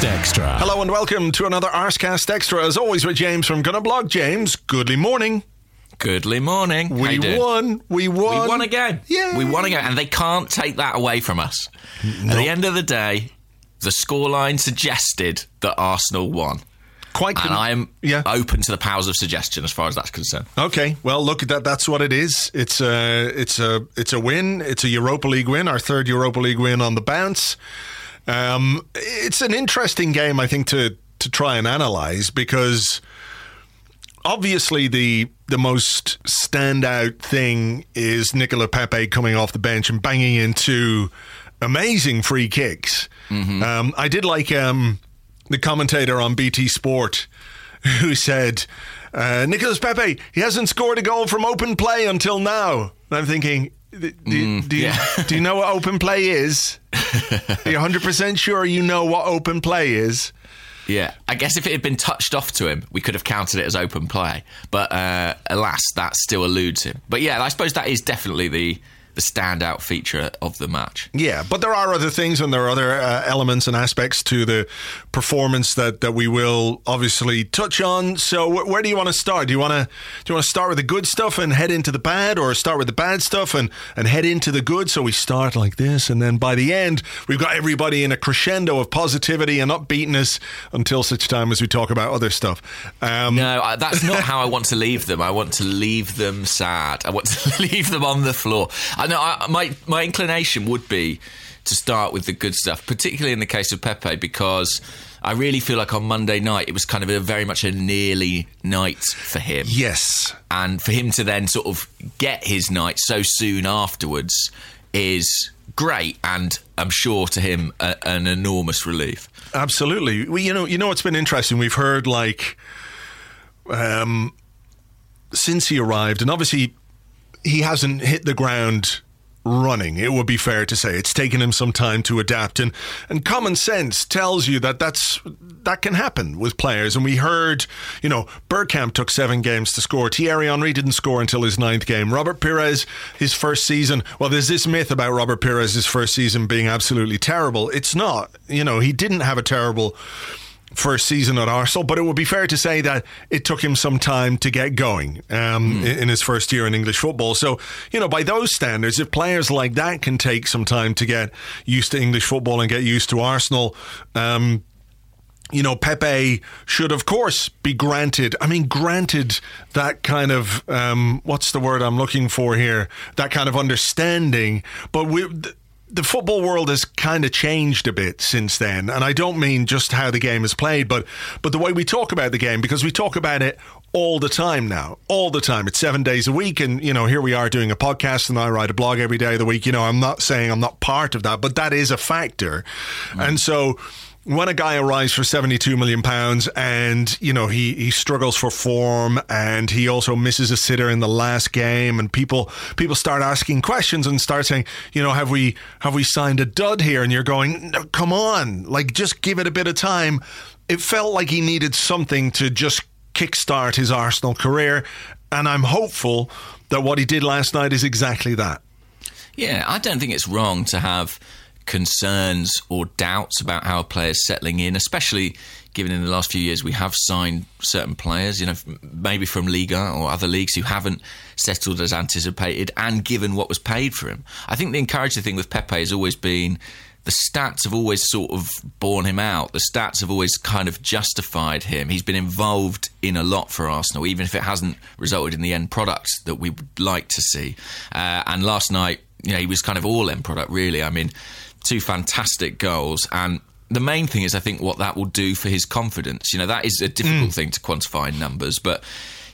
Arscast Extra. Hello and welcome to another Arscast Extra. As always, with James from Gonna Gunnerblog. James, goodly morning. Goodly morning. We won. We won. We won again. Yeah. We won again, and they can't take that away from us. At the end of the day, the scoreline suggested that Arsenal won. Quite. And con- I'm Yeah. open to the powers of suggestion as far as that's concerned. Okay, well, look at that. That's what it is. It's a, it's a, it's a win. It's a Europa League win. Our third Europa League win on the bounce. Um, it's an interesting game, I think, to to try and analyze because obviously the the most standout thing is Nicolas Pepe coming off the bench and banging into amazing free kicks. Um, I did like um, the commentator on BT Sport who said, uh, Nicolas Pepe, he hasn't scored a goal from open play until now. And I'm thinking, do, do, do, you, do you know what open play is? Are you 100% sure you know what open play is? Yeah, I guess if it had been touched off to him, we could have counted it as open play. But uh, alas, that still eludes him. But yeah, I suppose that is definitely the the standout feature of the match. Yeah, but there are other things and there are other uh, elements and aspects to the performance that, that we will obviously touch on. So, wh- where do you want to start? Do you want to do you want to start with the good stuff and head into the bad, or start with the bad stuff and and head into the good? So we start like this, and then by the end, we've got everybody in a crescendo of positivity and upbeatness until such time as we talk about other stuff. Um, No, I, that's not how I want to leave them. I want to leave them sad. I want to leave them on the floor. I know I, my my inclination would be to start with the good stuff, particularly in the case of Pepe, because I really feel like on Monday night it was kind of a very much a nearly night for him. Yes. and for him to then sort of get his night so soon afterwards is great, and I'm sure to him a, an enormous relief. Absolutely. We, you know, you know what's been interesting. We've heard like, um, since he arrived, and obviously he hasn't hit the ground running. It would be fair to say it's taken him some time to adapt, and and common sense tells you that that's that can happen with players. And we heard, you know, Bergkamp took seven games to score. Thierry Henry didn't score until his ninth game. Robert Pires, his first season. Well, there's this myth about Robert Pires' his first season being absolutely terrible. It's not. You know, he didn't have a terrible first season at Arsenal, but it would be fair to say that it took him some time to get going um, in, in his first year in English football. So, you know, by those standards, if players like that can take some time to get used to English football and get used to Arsenal, um, you know, Pepe should, of course, be granted. I mean, granted that kind of um, what's the word I'm looking for here? That kind of understanding. But we, the football world has kind of changed a bit since then, and I don't mean just how the game is played, but but the way we talk about the game because we talk about it all the time now, all the time. It's seven days a week, and you know, here we are doing a podcast, and I write a blog every day of the week. You know, I'm not saying I'm not part of that, but that is a factor, and so when a guy arrives for 72 million pounds and you know he he struggles for form and he also misses a sitter in the last game and people people start asking questions and start saying you know have we have we signed a dud here? And you're going no, come on like just give it a bit of time. It felt like he needed something to just kickstart his Arsenal career. And I'm hopeful that what he did last night is exactly that. Yeah, I don't think it's wrong to have concerns or doubts about how a player's settling in, especially given in the last few years we have signed certain players, you know, maybe from Liga or other leagues who haven't settled as anticipated and given what was paid for him. I think the encouraging thing with Pepe has always been the stats have always sort of borne him out. The stats have always kind of justified him. He's been involved in a lot for Arsenal, even if it hasn't resulted in the end product that we would like to see. Uh, and last night, you know, he was kind of all end product, really. I mean, two fantastic goals. And the main thing is, I think, what that will do for his confidence. You know, that is a difficult mm. thing to quantify in numbers, but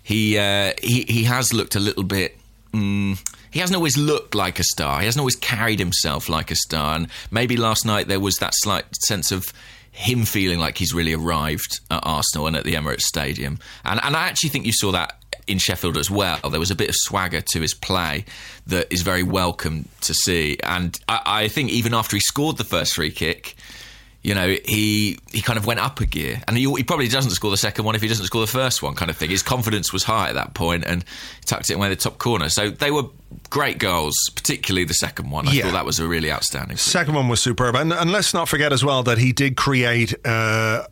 he uh, he he has looked a little bit. Mm, he hasn't always looked like a star. He hasn't always carried himself like a star. And maybe last night there was that slight sense of him feeling like he's really arrived at Arsenal and at the Emirates Stadium. And, and I actually think you saw that in Sheffield as well. There was a bit of swagger to his play that is very welcome to see. And I, I think even after he scored the first free kick, you know, he he kind of went up a gear, and he, he, probably doesn't score the second one if he doesn't score the first one, kind of thing. His confidence was high at that point, and tucked it away the top corner. So they were great goals, particularly the second one. I yeah. thought that was a really outstanding. Second one was superb, and, and let's not forget as well that he did create. Uh,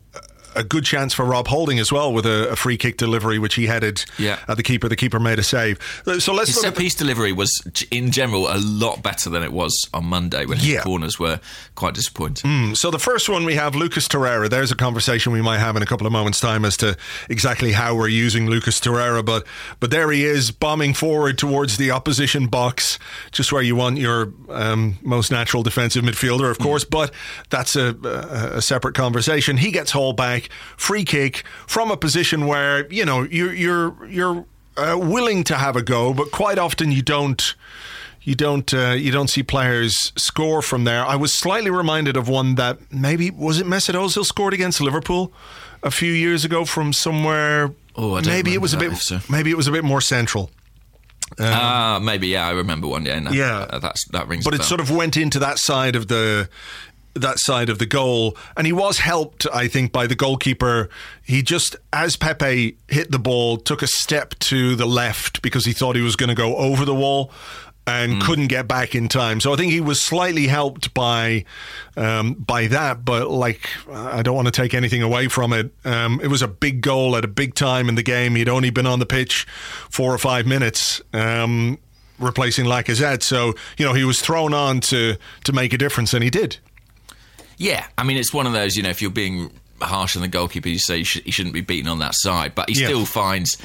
a good chance for Rob Holding as well with a, a free kick delivery, which he headed yeah. at the keeper. The keeper made a save. So let's his set piece delivery was in general a lot better than it was on Monday when yeah. his corners were quite disappointing. Mm, so the first one we have Lucas Torreira. There's a conversation we might have in a couple of moments' time as to exactly how we're using Lucas Torreira, but but there he is bombing forward towards the opposition box, just where you want your um, most natural defensive midfielder, of mm. course. Mm. But that's a, a, a separate conversation. He gets hauled back free kick from a position where you know you're you're you're uh, willing to have a go, but quite often you don't you don't uh, you don't see players score from there. I was slightly reminded of one that maybe was it Mesut Ozil scored against Liverpool a few years ago from somewhere. Oh, maybe it was a bit so. maybe it was a bit more central. Ah, um, uh, maybe yeah, I remember one. Yeah, no, yeah, that's that rings. But it sort of went into that side of the that side of the goal. And he was helped, I think, by the goalkeeper. He just, as Pepe hit the ball, took a step to the left because he thought he was going to go over the wall and mm. couldn't get back in time. So I think he was slightly helped by um, by that. But like, I don't want to take anything away from it. Um, it was a big goal at a big time in the game. He'd only been on the pitch four or five minutes. Um, replacing Lacazette so you know he was thrown on to to make a difference and he did yeah, I mean, it's one of those, you know, if you're being harsh on the goalkeeper, you say he, sh- he shouldn't be beaten on that side, but he yeah. still finds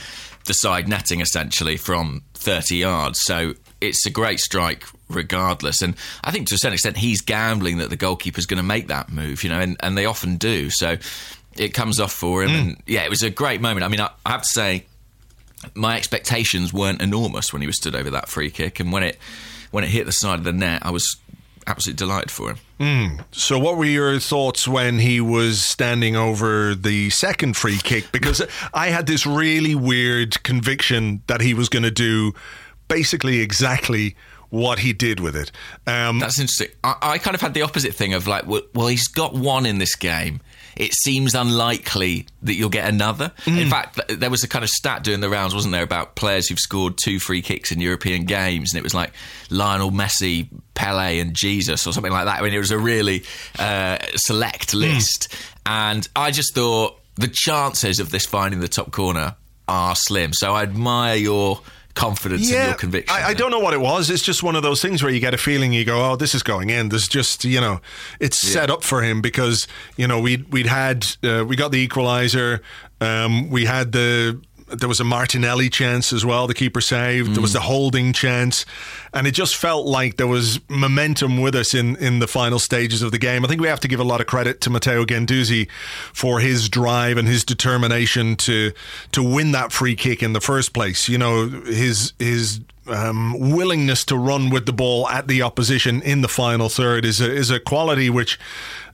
the side netting essentially from 30 yards. So it's a great strike regardless. And I think to a certain extent, he's gambling that the goalkeeper's going to make that move, you know, and, and they often do. So it comes off for him. Mm. And yeah, it was a great moment. I mean, I, I have to say, my expectations weren't enormous when he was stood over that free kick. And when it when it hit the side of the net, I was absolutely delighted for him. Mm. So, what were your thoughts when he was standing over the second free kick? Because I had this really weird conviction that he was going to do basically exactly what he did with it. Um, That's interesting. I, I, kind of had the opposite thing of like, well, well, he's got one in this game it seems unlikely that you'll get another. Mm. In fact, there was a kind of stat doing the rounds, wasn't there, about players who've scored two free kicks in European games, and it was like Lionel Messi, Pele, and Jesus, or something like that. I mean, it was a really uh, select mm. list, mm. and I just thought the chances of this finding the top corner are slim. So I admire your confidence yeah, in your conviction. I, I, don't know what it was. It's just one of those things where you get a feeling you go, oh, this is going in. There's just you know, it's yeah. set up for him because you know we we'd had uh, we got the equalizer. Um, we had the there was a Martinelli chance as well. The keeper saved. Mm. There was mm. the holding chance, and it just felt like there was momentum with us in in the final stages of the game. I think we have to give a lot of credit to Matteo Guendouzi for his drive and his determination to to win that free kick in the first place. You know his his um, willingness to run with the ball at the opposition in the final third is a, is a quality which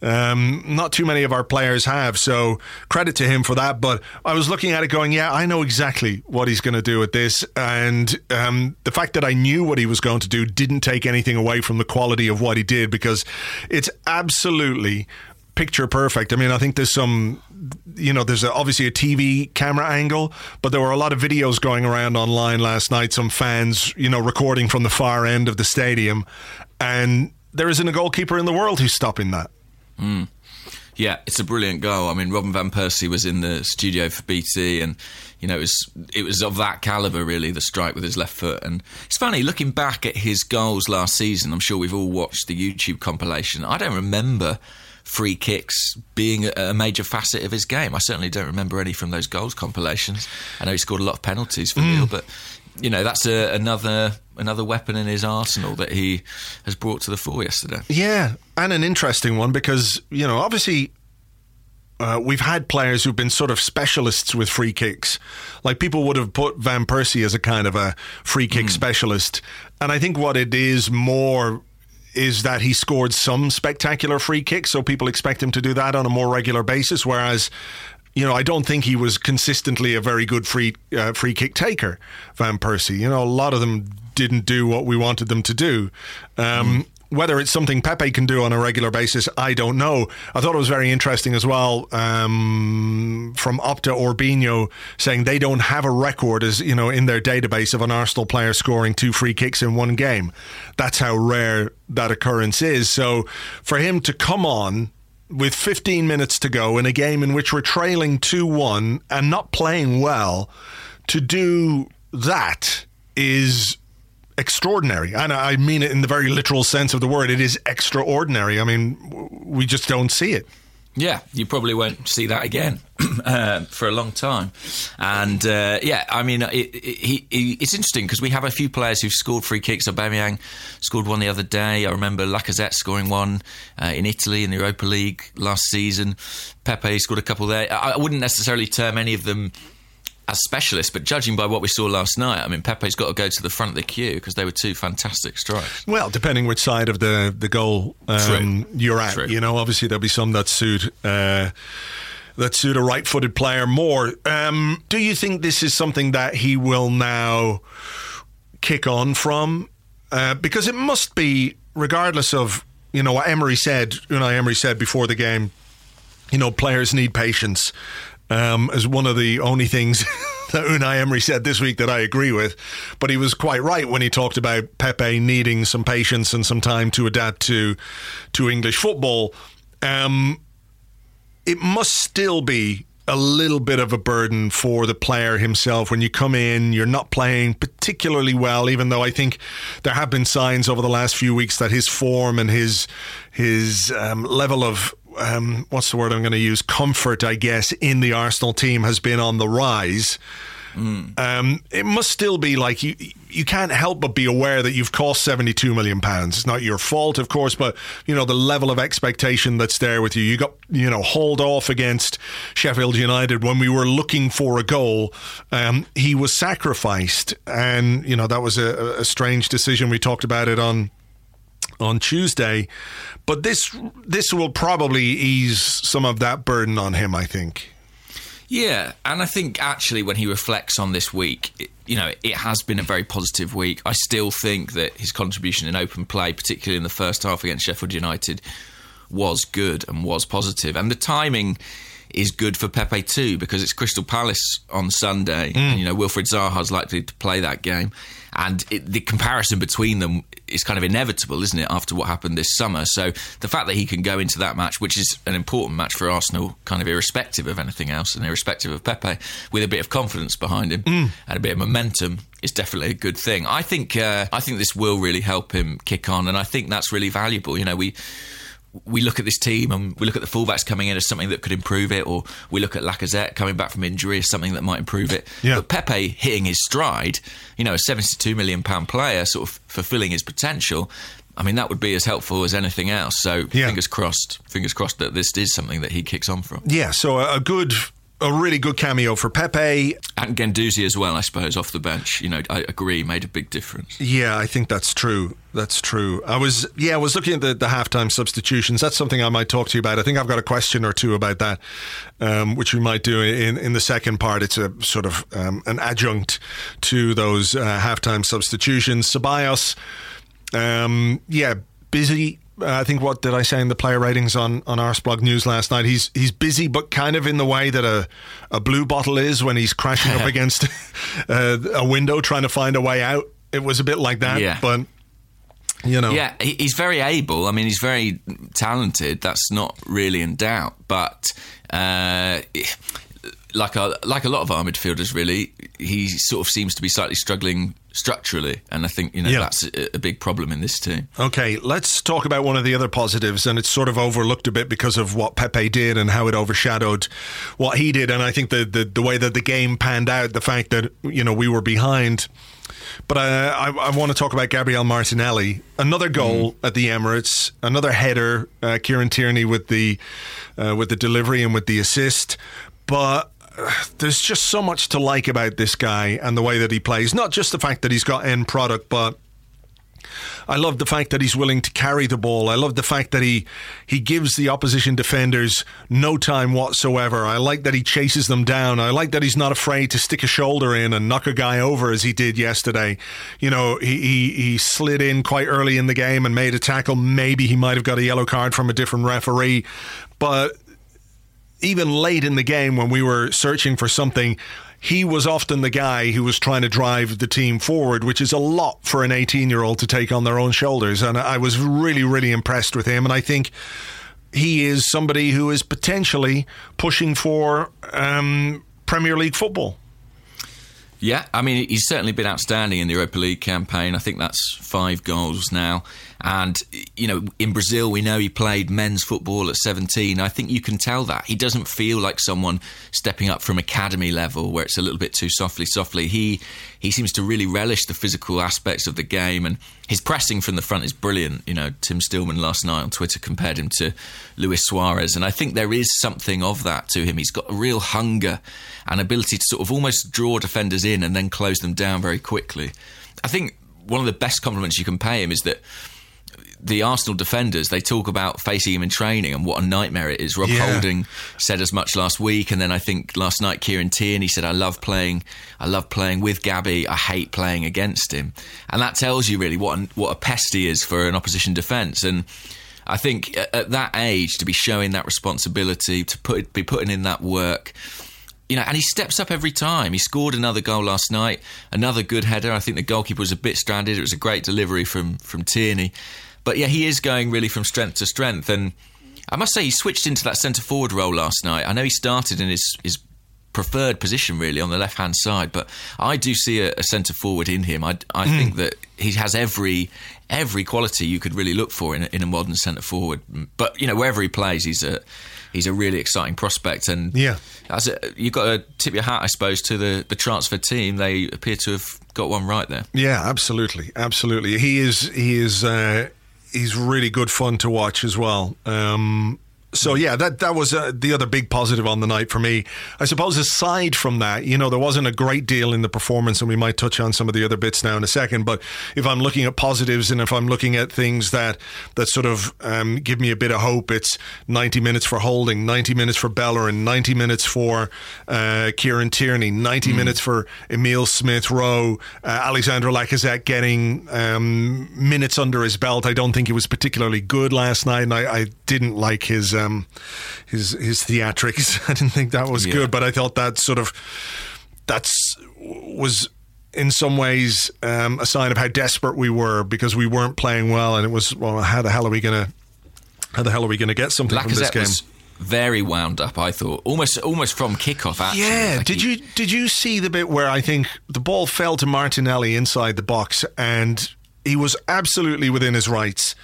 um, not too many of our players have. So credit to him for that. But I was looking at it going, yeah, I know exactly what he's going to do with this. And um, the fact that I knew what he was going to do didn't take anything away from the quality of what he did because it's absolutely picture perfect. I mean, I think there's some, you know, there's a, obviously a TV camera angle, but there were a lot of videos going around online last night. Some fans, you know, recording from the far end of the stadium, and there isn't a goalkeeper in the world who's stopping that. Mm. Yeah, it's a brilliant goal. I mean, Robin van Persie was in the studio for BT, and you know, it was it was of that caliber, really. The strike with his left foot, and it's funny looking back at his goals last season. I'm sure we've all watched the YouTube compilation. I don't remember free kicks being a major facet of his game. I certainly don't remember any from those goals compilations. I know he scored a lot of penalties for mm. Lille, but you know that's a, another another weapon in his arsenal that he has brought to the fore yesterday. Yeah, and an interesting one because you know obviously. Uh, we've had players who've been sort of specialists with free kicks. Like people would have put Van Persie as a kind of a free kick mm. specialist. And I think what it is more is that he scored some spectacular free kicks, so people expect him to do that on a more regular basis. Whereas you know, I don't think he was consistently a very good free uh, free kick taker, Van Persie. You know, a lot of them didn't do what we wanted them to do. Um, mm. Whether it's something Pepe can do on a regular basis, I don't know. I thought it was very interesting as well um, from Opta Orbinho saying they don't have a record as you know in their database of an Arsenal player scoring two free kicks in one game. That's how rare that occurrence is. So for him to come on with 15 minutes to go in a game in which we're trailing 2 1 and not playing well, to do that is extraordinary. And I mean it in the very literal sense of the word. It is extraordinary. I mean, we just don't see it. Yeah, you probably won't see that again uh, for a long time. And uh, yeah, I mean, it, it, it, it's interesting because we have a few players who've scored free kicks. Aubameyang scored one the other day. I remember Lacazette scoring one uh, in Italy in the Europa League last season. Pepe scored a couple there. I wouldn't necessarily term any of them as specialists, but judging by what we saw last night, I mean, Pepe's got to go to the front of the queue because they were two fantastic strikes. Well, depending which side of the the goal um, you're at, True. you know, obviously there'll be some that suit. Uh, that suit a right-footed player more. Um, do you think this is something that he will now kick on from? Uh, because it must be, regardless of you know what Emery said. You know, Emery said before the game. You know, players need patience um, as one of the only things that Unai Emery said this week that I agree with. But he was quite right when he talked about Pepe needing some patience and some time to adapt to to English football. Um, it must still be a little bit of a burden for the player himself when you come in you're not playing particularly well even though I think there have been signs over the last few weeks that his form and his his um, level of um, what's the word I'm going to use? Comfort, I guess, in the Arsenal team has been on the rise. Mm. Um, it must still be like you you can't help but be aware that you've cost 72 million pounds. It's not your fault, of course, but you know the level of expectation that's there with you. You got you know hauled off against Sheffield United when we were looking for a goal. Um, he was sacrificed, and you know that was a, a strange decision. We talked about it on on Tuesday. But this this will probably ease some of that burden on him, I think. Yeah, and I think actually when he reflects on this week, it, you know, it has been a very positive week. I still think that his contribution in open play, particularly in the first half against Sheffield United, was good and was positive. And the timing is good for Pepe too because it's Crystal Palace on Sunday, mm. and you know Wilfried Zaha is likely to play that game, and it, the comparison between them is kind of inevitable, isn't it? After what happened this summer, so the fact that he can go into that match, which is an important match for Arsenal, kind of irrespective of anything else and irrespective of Pepe, with a bit of confidence behind him mm. and a bit of momentum, is definitely a good thing. I think uh, I think this will really help him kick on, and I think that's really valuable. You know, we we look at this team and we look at the fullbacks coming in as something that could improve it, or we look at Lacazette coming back from injury as something that might improve it. Yeah. But Pepe hitting his stride, you know, a seventy-two million pound player, sort of fulfilling his potential. I mean, that would be as helpful as anything else. So yeah. fingers crossed, fingers crossed that this is something that he kicks on from. Yeah. So a good a really good cameo for Pepe. And Guendouzi as well, I suppose, off the bench. You know, I agree, made a big difference. Yeah, I think that's true. That's true. I was, yeah, I was looking at the, the halftime substitutions. That's something I might talk to you about. I think I've got a question or two about that, um, which we might do in, in the second part. It's a sort of um, an adjunct to those uh, halftime substitutions. Ceballos, um, yeah, busy I think what did I say in the player ratings on on Arseblog News last night? He's he's busy, but kind of in the way that a a blue bottle is when he's crashing up against uh, a window trying to find a way out. It was a bit like that, Yeah. but you know, Yeah, he's very able. I mean, he's very talented. That's not really in doubt. But uh, like a like a lot of our midfielders, really, he sort of seems to be slightly struggling structurally, and I think you know Yeah. that's a, a big problem in this team. Okay, let's talk about one of the other positives, and it's sort of overlooked a bit because of what Pepe did and how it overshadowed what he did. And I think the the, the way that the game panned out, the fact that you know we were behind. But uh, I, I want to talk about Gabriel Martinelli. Another goal at the Emirates, another header. Uh, Kieran Tierney with the uh, with the delivery and with the assist. But there's just so much to like about this guy and the way that he plays. Not just the fact that he's got end product, but I love the fact that he's willing to carry the ball. I love the fact that he he gives the opposition defenders no time whatsoever. I like that he chases them down. I like that he's not afraid to stick a shoulder in and knock a guy over as he did yesterday. You know, he he, he slid in quite early in the game and made a tackle. Maybe he might have got a yellow card from a different referee, but even late in the game when we were searching for something, he was often the guy who was trying to drive the team forward, which is a lot for an 18 year old to take on their own shoulders. And I was really, really impressed with him. And I think he is somebody who is potentially pushing for um, Premier League football. Yeah, I mean, he's certainly been outstanding in the Europa League campaign. I think that's five goals now. And, you know, in Brazil, we know he played men's football at 17. I think you can tell that. He doesn't feel like someone stepping up from academy level where it's a little bit too softly, softly. He, he seems to really relish the physical aspects of the game. And his pressing from the front is brilliant. You know, Tim Stillman last night on Twitter compared him to Luis Suarez. And I think there is something of that to him. He's got a real hunger and ability to sort of almost draw defenders in and then close them down very quickly. I think one of the best compliments you can pay him is that the Arsenal defenders they talk about facing him in training and what a nightmare it is. Rob Yeah. Holding said as much last week, and then I think last night Kieran Tierney said, "I love playing, I love playing with Gabby. I hate playing against him," and that tells you really what an, what a pest he is for an opposition defence. And I think at, at that age to be showing that responsibility, to put be putting in that work. You know, and he steps up every time. He scored another goal last night, another good header. I think the goalkeeper was a bit stranded. It was a great delivery from from Tierney, but yeah, he is going really from strength to strength. And I must say, he switched into that centre forward role last night. I know he started in his his preferred position really on the left hand side, but I do see a, a centre forward in him. I, I Hmm. think that he has every every quality you could really look for in a, in a modern centre forward. But you know, wherever he plays, he's a he's a really exciting prospect. And Yeah. as a, you've got to tip your hat, I suppose, to the the transfer team. They appear to have got one right there. Yeah, absolutely, absolutely. He is he is uh, he's really good fun to watch as well. Um, so yeah, that that was uh, the other big positive on the night for me. I suppose aside from that, you know, there wasn't a great deal in the performance, and we might touch on some of the other bits now in a second. But if I'm looking at positives, and if I'm looking at things that that sort of um, give me a bit of hope, it's 90 minutes for Holding, 90 minutes for Bellerin, 90 minutes for uh, Kieran Tierney, 90 minutes for Emil Smith Rowe, uh, Alexandre Lacazette getting um, minutes under his belt. I don't think he was particularly good last night, and I, I didn't like his um, his his theatrics. I didn't think that was Yeah. good, but I thought that sort of that's was in some ways um, a sign of how desperate we were because we weren't playing well, and it was well, how the hell are we gonna how the hell are we gonna get something from this game? was very wound up. I thought almost almost from kickoff. Actually, Yeah, Like did he- you did you see the bit where I think the ball fell to Martinelli inside the box and he was absolutely within his rights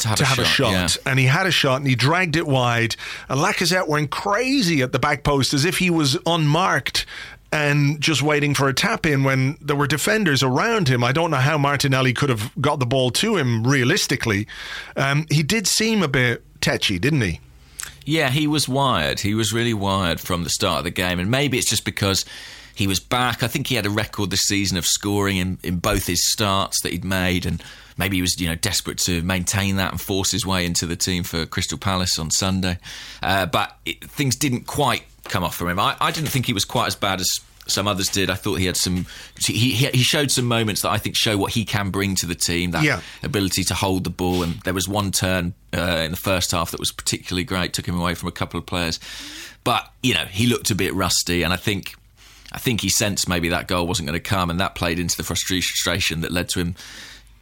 To have to a have a shot, shot, yeah. and he had a shot and he dragged it wide and Lacazette went crazy at the back post as if he was unmarked and just waiting for a tap in when there were defenders around him. I don't know how Martinelli could have got the ball to him realistically. Um, he did seem a bit tetchy, didn't he? Yeah, he was wired. He was really wired from the start of the game, and maybe it's just because he was back. I think he had a record this season of scoring in, in both his starts that he'd made, and maybe he was you know desperate to maintain that and force his way into the team for Crystal Palace on Sunday. Uh, but it, things didn't quite come off for him. I, I didn't think he was quite as bad as some others did. I thought he had some. He, he showed some moments that I think show what he can bring to the team. That Yeah. ability to hold the ball, and there was one turn uh, in the first half that was particularly great. Took him away from a couple of players, but you know he looked a bit rusty, and I think. I think he sensed maybe that goal wasn't going to come, and that played into the frustration that led to him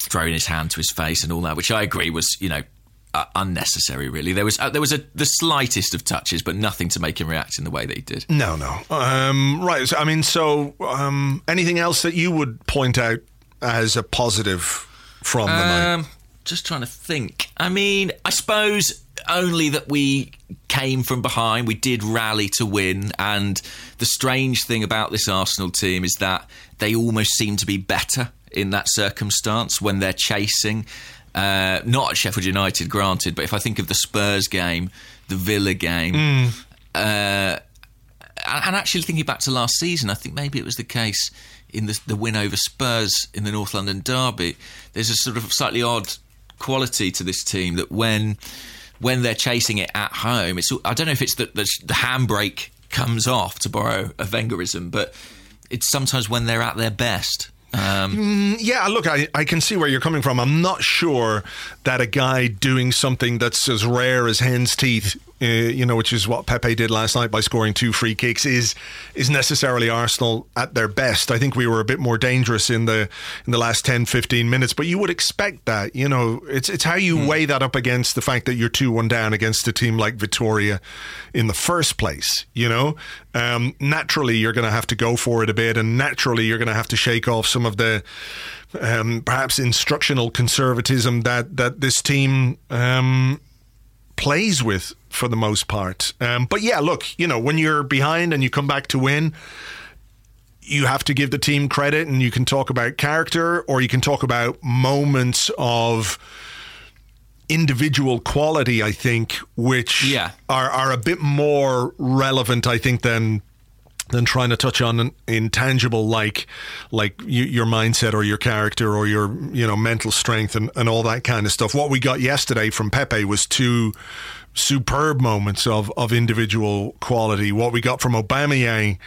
throwing his hand to his face and all that, which I agree was, you know, uh, unnecessary. Really, there was uh, there was a, the slightest of touches, but nothing to make him react in the way that he did. No, no. Um, right. I mean, so um, anything else that you would point out as a positive from the night? Um, just trying to think. I mean, I suppose only that we came from behind. We did rally to win, and the strange thing about this Arsenal team is that they almost seem to be better in that circumstance when they're chasing. Uh, not at Sheffield United, granted, but if I think of the Spurs game, the Villa game, uh, and actually thinking back to last season, I think maybe it was the case in the, the win over Spurs in the North London derby. There's a sort of slightly odd quality to this team that when when they're chasing it at home, it's I don't know if it's that the, the handbrake comes off to borrow a Wengerism, but it's sometimes when they're at their best. Um, Yeah, look, I, I can see where you're coming from. I'm not sure that a guy doing something that's as rare as hen's teeth, uh, you know, which is what Pepe did last night by scoring two free kicks, is is necessarily Arsenal at their best. I think we were a bit more dangerous in the in the last 10, 15 minutes, but you would expect that. You know, it's it's how you weigh that up against the fact that you're two one down against a team like Vitória in the first place. You know, um, naturally you're going to have to go for it a bit, and naturally you're going to have to shake off some of the um, perhaps instructional conservatism that that this team um, plays with for the most part. Um, but yeah, look, you know, when you're behind and you come back to win, you have to give the team credit, and you can talk about character, or you can talk about moments of individual quality. I think, which Yeah. are are a bit more relevant, I think, than than trying to touch on an intangible like like y- your mindset or your character or your you know mental strength and, and all that kind of stuff. What we got yesterday from Pepe was two superb moments of, of individual quality. What we got from Aubameyang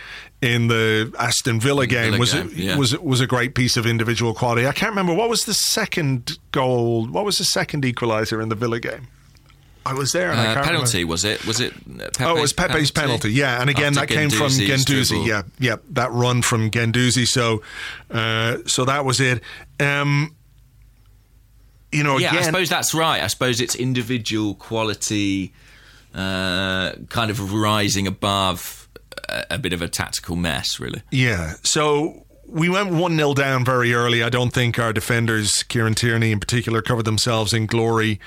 in the Aston Villa game Villa was game, yeah. was was a great piece of individual quality. I can't remember what was the second goal. What was the second equalizer in the Villa game? I was there. And I uh, can't penalty remember. was it? Was it? uh, Pepe's Oh, it was Pepe's penalty. Yeah, and again After that came from dribble. Yeah, yeah, that run from Guendouzi. So, uh, so that was it. Um, you know, Yeah, again, I suppose that's right. I suppose it's individual quality, uh, kind of rising above a, a bit of a tactical mess, really. Yeah. So we went 1 0 down very early. I don't think our defenders, Kieran Tierney in particular, covered themselves in glory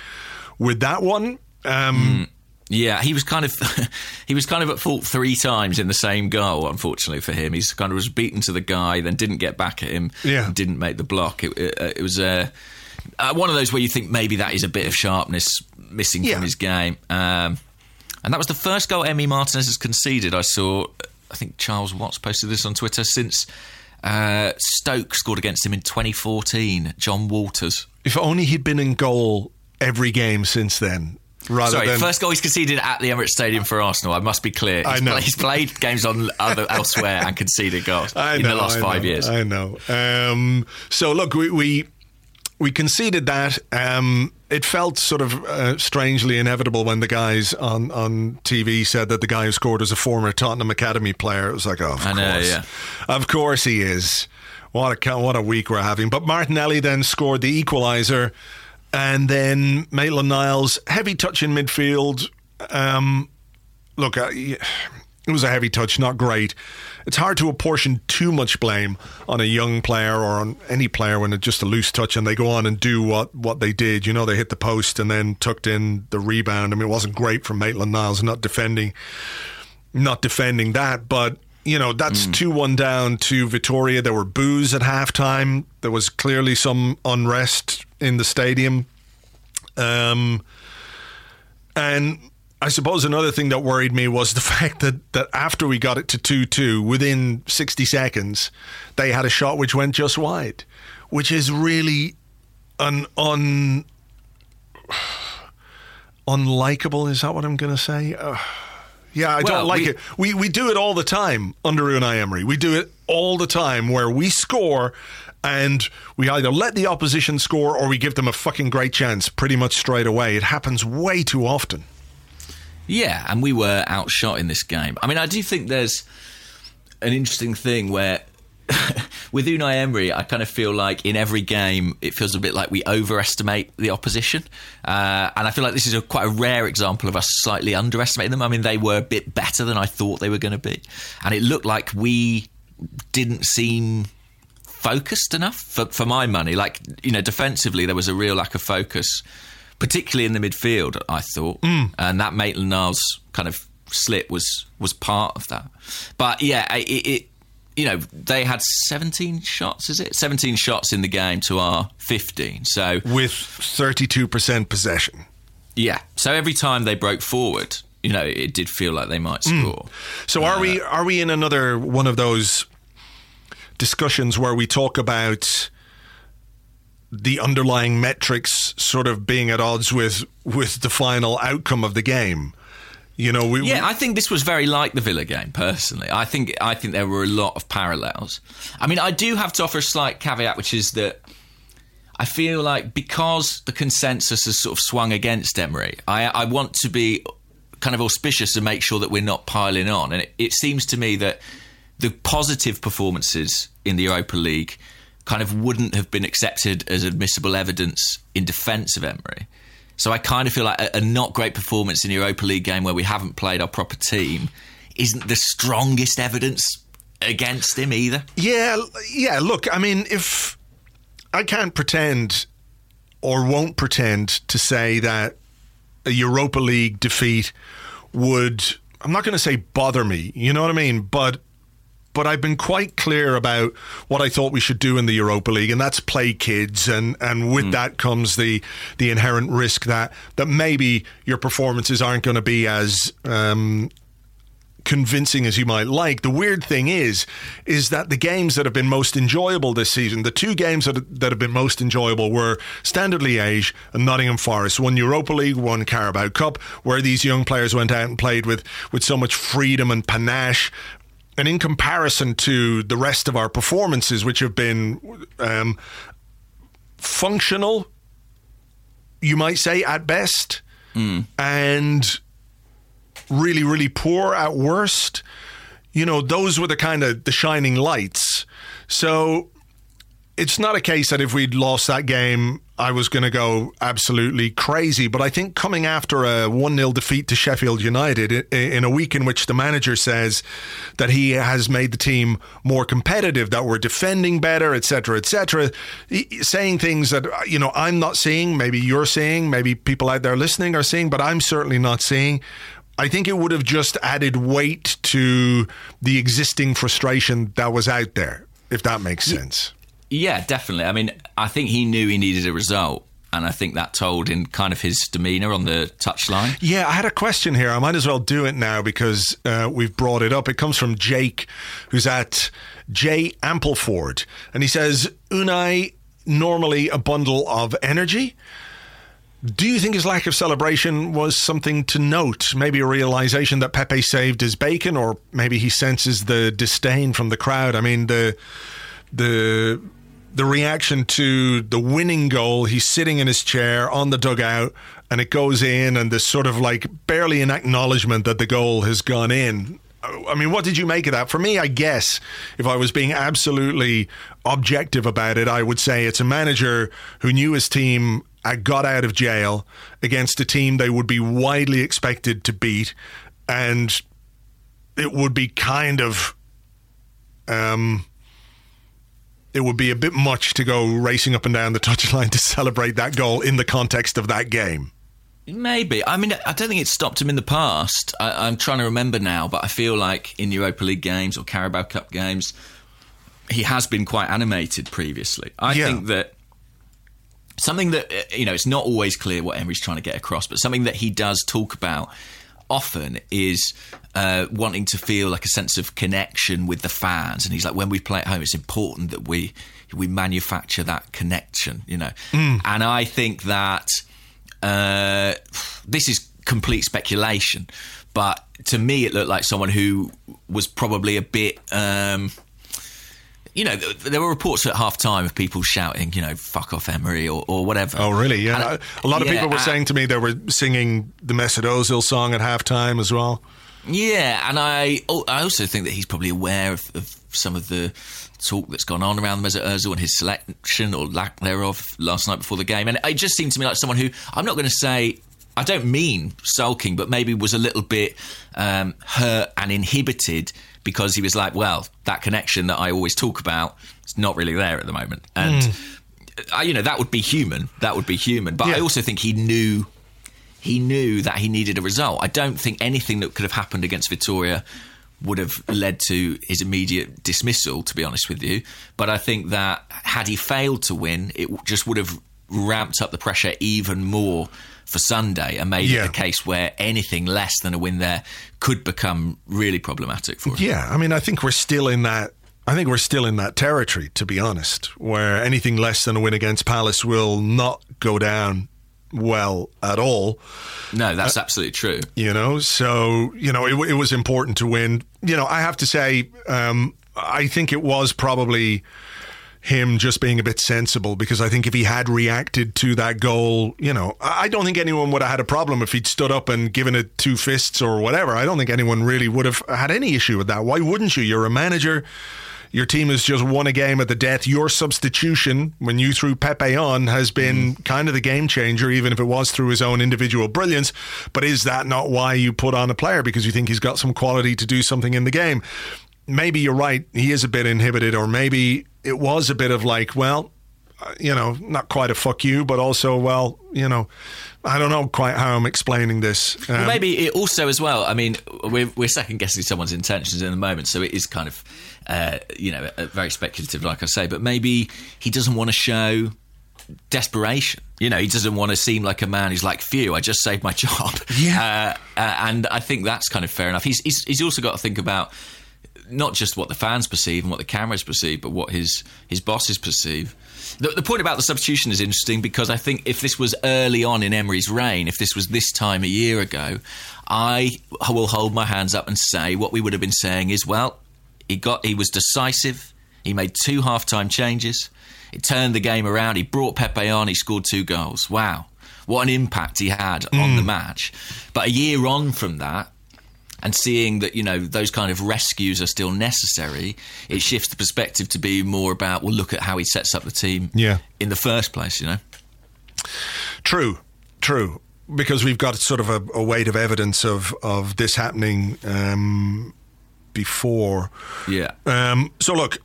with that one. Um, Yeah, he was kind of he was kind of at fault three times in the same goal. Unfortunately for him, he's kind of was beaten to the guy, then didn't get back at him, Yeah. and didn't make the block. It, it, it was uh, uh, one of those where you think maybe that is a bit of sharpness missing Yeah. from his game. Um, and that was the first goal Emi Martinez has conceded. I saw, I think Charles Watts posted this on Twitter since uh, Stoke scored against him in 2014. Jon Walters. If only he'd been in goal every game since then. Rather Sorry, than first goal he's conceded at the Emirates Stadium for Arsenal. I must be clear. He's, I know. Played, he's played games on other elsewhere and conceded goals I in the last I five know, years. I know. Um, so look, we, we we conceded that. Um, it felt sort of uh, strangely inevitable when the guys on, on TV said that the guy who scored was a former Tottenham Academy player. It was like, oh, of I know, course, yeah. of course he is. What a what a week we're having. But Martinelli then scored the equaliser, and then Maitland Niles heavy touch in midfield. Um, look, uh, it was a heavy touch, not great. It's hard to apportion too much blame on a young player or on any player when it's just a loose touch and they go on and do what, what they did. You know, they hit the post and then tucked in the rebound. I mean, it wasn't great from Maitland Niles not defending, not defending that, but. You know, that's 2 1 down to Vitória. There were boos at halftime. There was clearly some unrest in the stadium. Um, and I suppose another thing that worried me was the fact that, that after we got it to 2 2, within 60 seconds, they had a shot which went just wide, which is really an un. unlikable. Is that what I'm going to say? Uh, Yeah, I Well, don't like we- it. We we do it all the time under Unai Emery. We do it all the time where we score and we either let the opposition score or we give them a fucking great chance pretty much straight away. It happens way too often. Yeah, and we were outshot in this game. I mean, I do think there's an interesting thing where with Unai Emery, I kind of feel like in every game it feels a bit like we overestimate the opposition, uh, and I feel like this is a quite a rare example of us slightly underestimating them. I mean, they were a bit better than I thought they were going to be, and it looked like we didn't seem focused enough for, for my money. Like, you know, defensively, there was a real lack of focus, particularly in the midfield, I thought. And that Maitland Niles kind of slip was was part of that. But yeah, it, it you know, they had 17 shots, is it? 17 shots in the game to our 15. So, With 32% possession. yeah. So every time they broke forward, you know, it did feel like they might hmm. score. So are we uh, are we in another one of those discussions where we talk about the underlying metrics sort of being at odds with with the final outcome of the game? You know, we Yeah, I think this was very like the Villa game. Personally, I think I think there were a lot of parallels. I mean, I do have to offer a slight caveat, which is that I feel like because the consensus has sort of swung against Emery, I, I want to be kind of auspicious and make sure that we're not piling on. And it, it seems to me that the positive performances in the Europa League kind of wouldn't have been accepted as admissible evidence in defence of Emery. So I kind of feel like a, a not great performance in the Europa League game where we haven't played our proper team isn't the strongest evidence against him either. Yeah, yeah. Look, I mean, if I can't pretend or won't pretend to say that a Europa League defeat would, I'm not going to say bother me, you know what I mean? But but I've been quite clear about what I thought we should do in the Europa League, and that's play kids, and, and with that comes the the inherent risk that that maybe your performances aren't going to be as um, convincing as you might like. The weird thing is, is that the games that have been most enjoyable this season, the two games that, that have been most enjoyable were Standard Liège and Nottingham Forest. One Europa League, one Carabao Cup, where these young players went out and played with, with so much freedom and panache. And in comparison to the rest of our performances, which have been um, functional, you might say at best, and really, really poor at worst. You know, those were the kind of the shining lights. So it's not a case that if we'd lost that game, I was going to go absolutely crazy. But I think coming after a 1 0 defeat to Sheffield United in a week in which the manager says that he has made the team more competitive, that we're defending better, etc., etc., saying things that, uh, you know, I'm not seeing, maybe you're seeing, maybe people out there listening are seeing, but I'm certainly not seeing. I think it would have just added weight to the existing frustration that was out there, if that makes sense. Yeah, definitely. I mean, I think he knew he needed a result, and I think that told in kind of his demeanour on the touchline. Yeah, I had a question here. I might as well do it now because uh, we've brought it up. It comes from Jake, who's at J Ampleford, and he says, "Unai normally a bundle of energy." Do you think his lack of celebration was something to note? Maybe a realization that Pepe saved his bacon, or maybe he senses the disdain from the crowd. I mean, the the the reaction to the winning goal. He's sitting in his chair on the dugout, and it goes in, and there's sort of like barely an acknowledgement that the goal has gone in. I mean, what did you make of that? For me, I guess if I was being absolutely objective about it, I would say it's a manager who knew his team had got out of jail against a team they would be widely expected to beat, and it would be kind of um, it would be a bit much to go racing up and down the touchline to celebrate that goal in the context of that game. Maybe. I mean, I don't think it stopped him in the past. I, I'm trying to remember now, but I feel like in Europa League games or Carabao Cup games, he has been quite animated previously. I Yeah. think that something that, uh, you know, it's not always clear what Emery's trying to get across, but something that he does talk about often is uh, wanting to feel like a sense of connection with the fans. And he's like, when we play at home, it's important that we we manufacture that connection, you know. And I think that uh, this is complete speculation. But to me, it looked like someone who was probably a bit. Um, you know, there were reports at half time of people shouting, you know, fuck off Emery or, or whatever. Oh, really? Yeah. And, a lot of yeah, people were uh, saying to me they were singing the Mesut Ozil song at halftime as well. Yeah, and I I also think that he's probably aware of, of some of the talk that's gone on around Mesut Ozil and his selection or lack thereof last night before the game. And it just seemed to me like someone who I'm not going to say I don't mean sulking, but maybe was a little bit um, hurt and inhibited because he was like, well, that connection that I always talk about is not really there at the moment, and. I, you know that would be human. That would be human. But I also think he knew he knew that he needed a result. I don't think anything that could have happened against Vitória would have led to his immediate dismissal, to be honest with you. But I think that had he failed to win, it just would have ramped up the pressure even more for Sunday and made Yeah. it a case where anything less than a win there could become really problematic for him. Yeah, I mean, I think we're still in that. I think we're still in that territory, to be honest, where anything less than a win against Palace will not go down well at all. No, that's absolutely true. You know, so you know, it, it was important to win. You know, I have to say, um, I think it was probably him just being a bit sensible because I think if he had reacted to that goal, you know, I don't think anyone would have had a problem if he'd stood up and given it two fists or whatever. I don't think anyone really would have had any issue with that. Why wouldn't you? You're a manager. Your team has just won a game at the death. Your substitution, when you threw Pepe on, has been mm. kind of the game changer, even if it was through his own individual brilliance. But is that not why you put on a player? Because you think he's got some quality to do something in the game? Maybe you're right. He is a bit inhibited, or maybe it was a bit of like, well, uh, you know, not quite a fuck you, but also, well, you know, I don't know quite how I'm explaining this. Um, Well, maybe it also as well. I mean, we're, we're second guessing someone's intentions in the moment, so it is kind of, uh, you know, very speculative, like I say. But maybe he doesn't want to show desperation. You know, he doesn't want to seem like a man who's like, "Phew, I just saved my job." Yeah. uh, uh, and I think that's kind of fair enough. He's, he's he's also got to think about not just what the fans perceive and what the cameras perceive, but what his his bosses perceive. The, the point about the substitution is interesting because I think if this was early on in Emery's reign, if this was this time a year ago, I will hold my hands up and say what we would have been saying is, well, he got he was decisive. He made two half-time changes. It turned the game around. He brought Pepe on. He scored two goals. Wow, what an impact he had on the hmm. match. But a year on from that, and seeing that you know those kind of rescues are still necessary, it shifts the perspective to be more about well, look at how he sets up the team Yeah. in the first place. You know, True, true. Because we've got sort of a, a weight of evidence of of this happening um, before. yeah, Um, so look,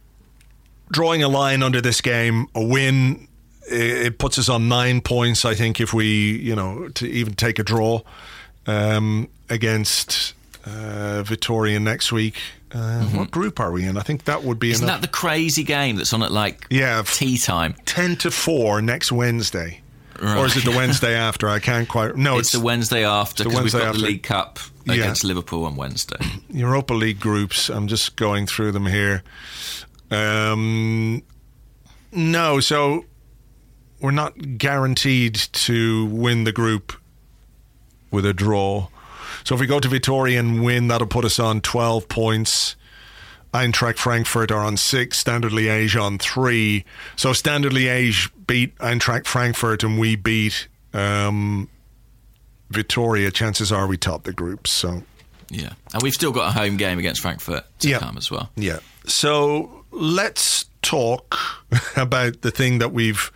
drawing a line under this game, a win, it, it puts us on nine points. I think if we, you know, to even take a draw um, against uh, Vitória next week. Uh, What group are we in? I think that would be isn't enough. that the crazy game that's on at like Yeah, tea time? ten to four next Wednesday, or is it the Wednesday after? I can't quite. No, It's the Wednesday after because we've got after. the League Cup Yeah. against Liverpool on Wednesday. Europa League groups. I'm just going through them here. Um, no, so we're not guaranteed to win the group with a draw. So if we go to Vitória and win, that'll put us on 12 points. Eintracht Frankfurt are on six, Standard Liège on three. So Standard Liège beat Eintracht Frankfurt and we beat um, Vitória. Chances are we top the group. So yeah, and we've still got a home game against Frankfurt to Yeah. come as well. Yeah. So let's talk about the thing that we've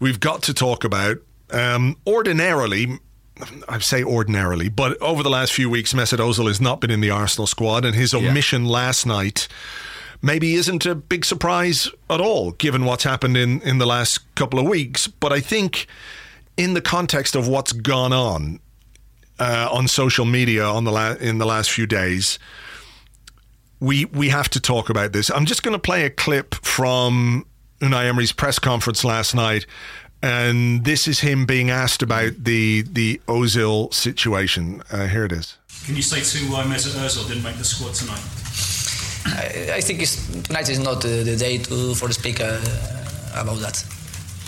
we've got to talk about. Um, ordinarily, I say ordinarily, but over the last few weeks, Mesut Ozil has not been in the Arsenal squad, and his omission last night maybe isn't a big surprise at all, given what's happened in in the last couple of weeks. But I think, in the context of what's gone on uh, on social media on the la- in the last few days we we have to talk about this. I'm just going to play a clip from Unai Emery's press conference last night, and this is him being asked about the the Ozil situation. Uh, here it is. Can you say too why Mesut Ozil didn't make the squad tonight? I, I think it's, tonight is not the, the day to for to speak uh, about that.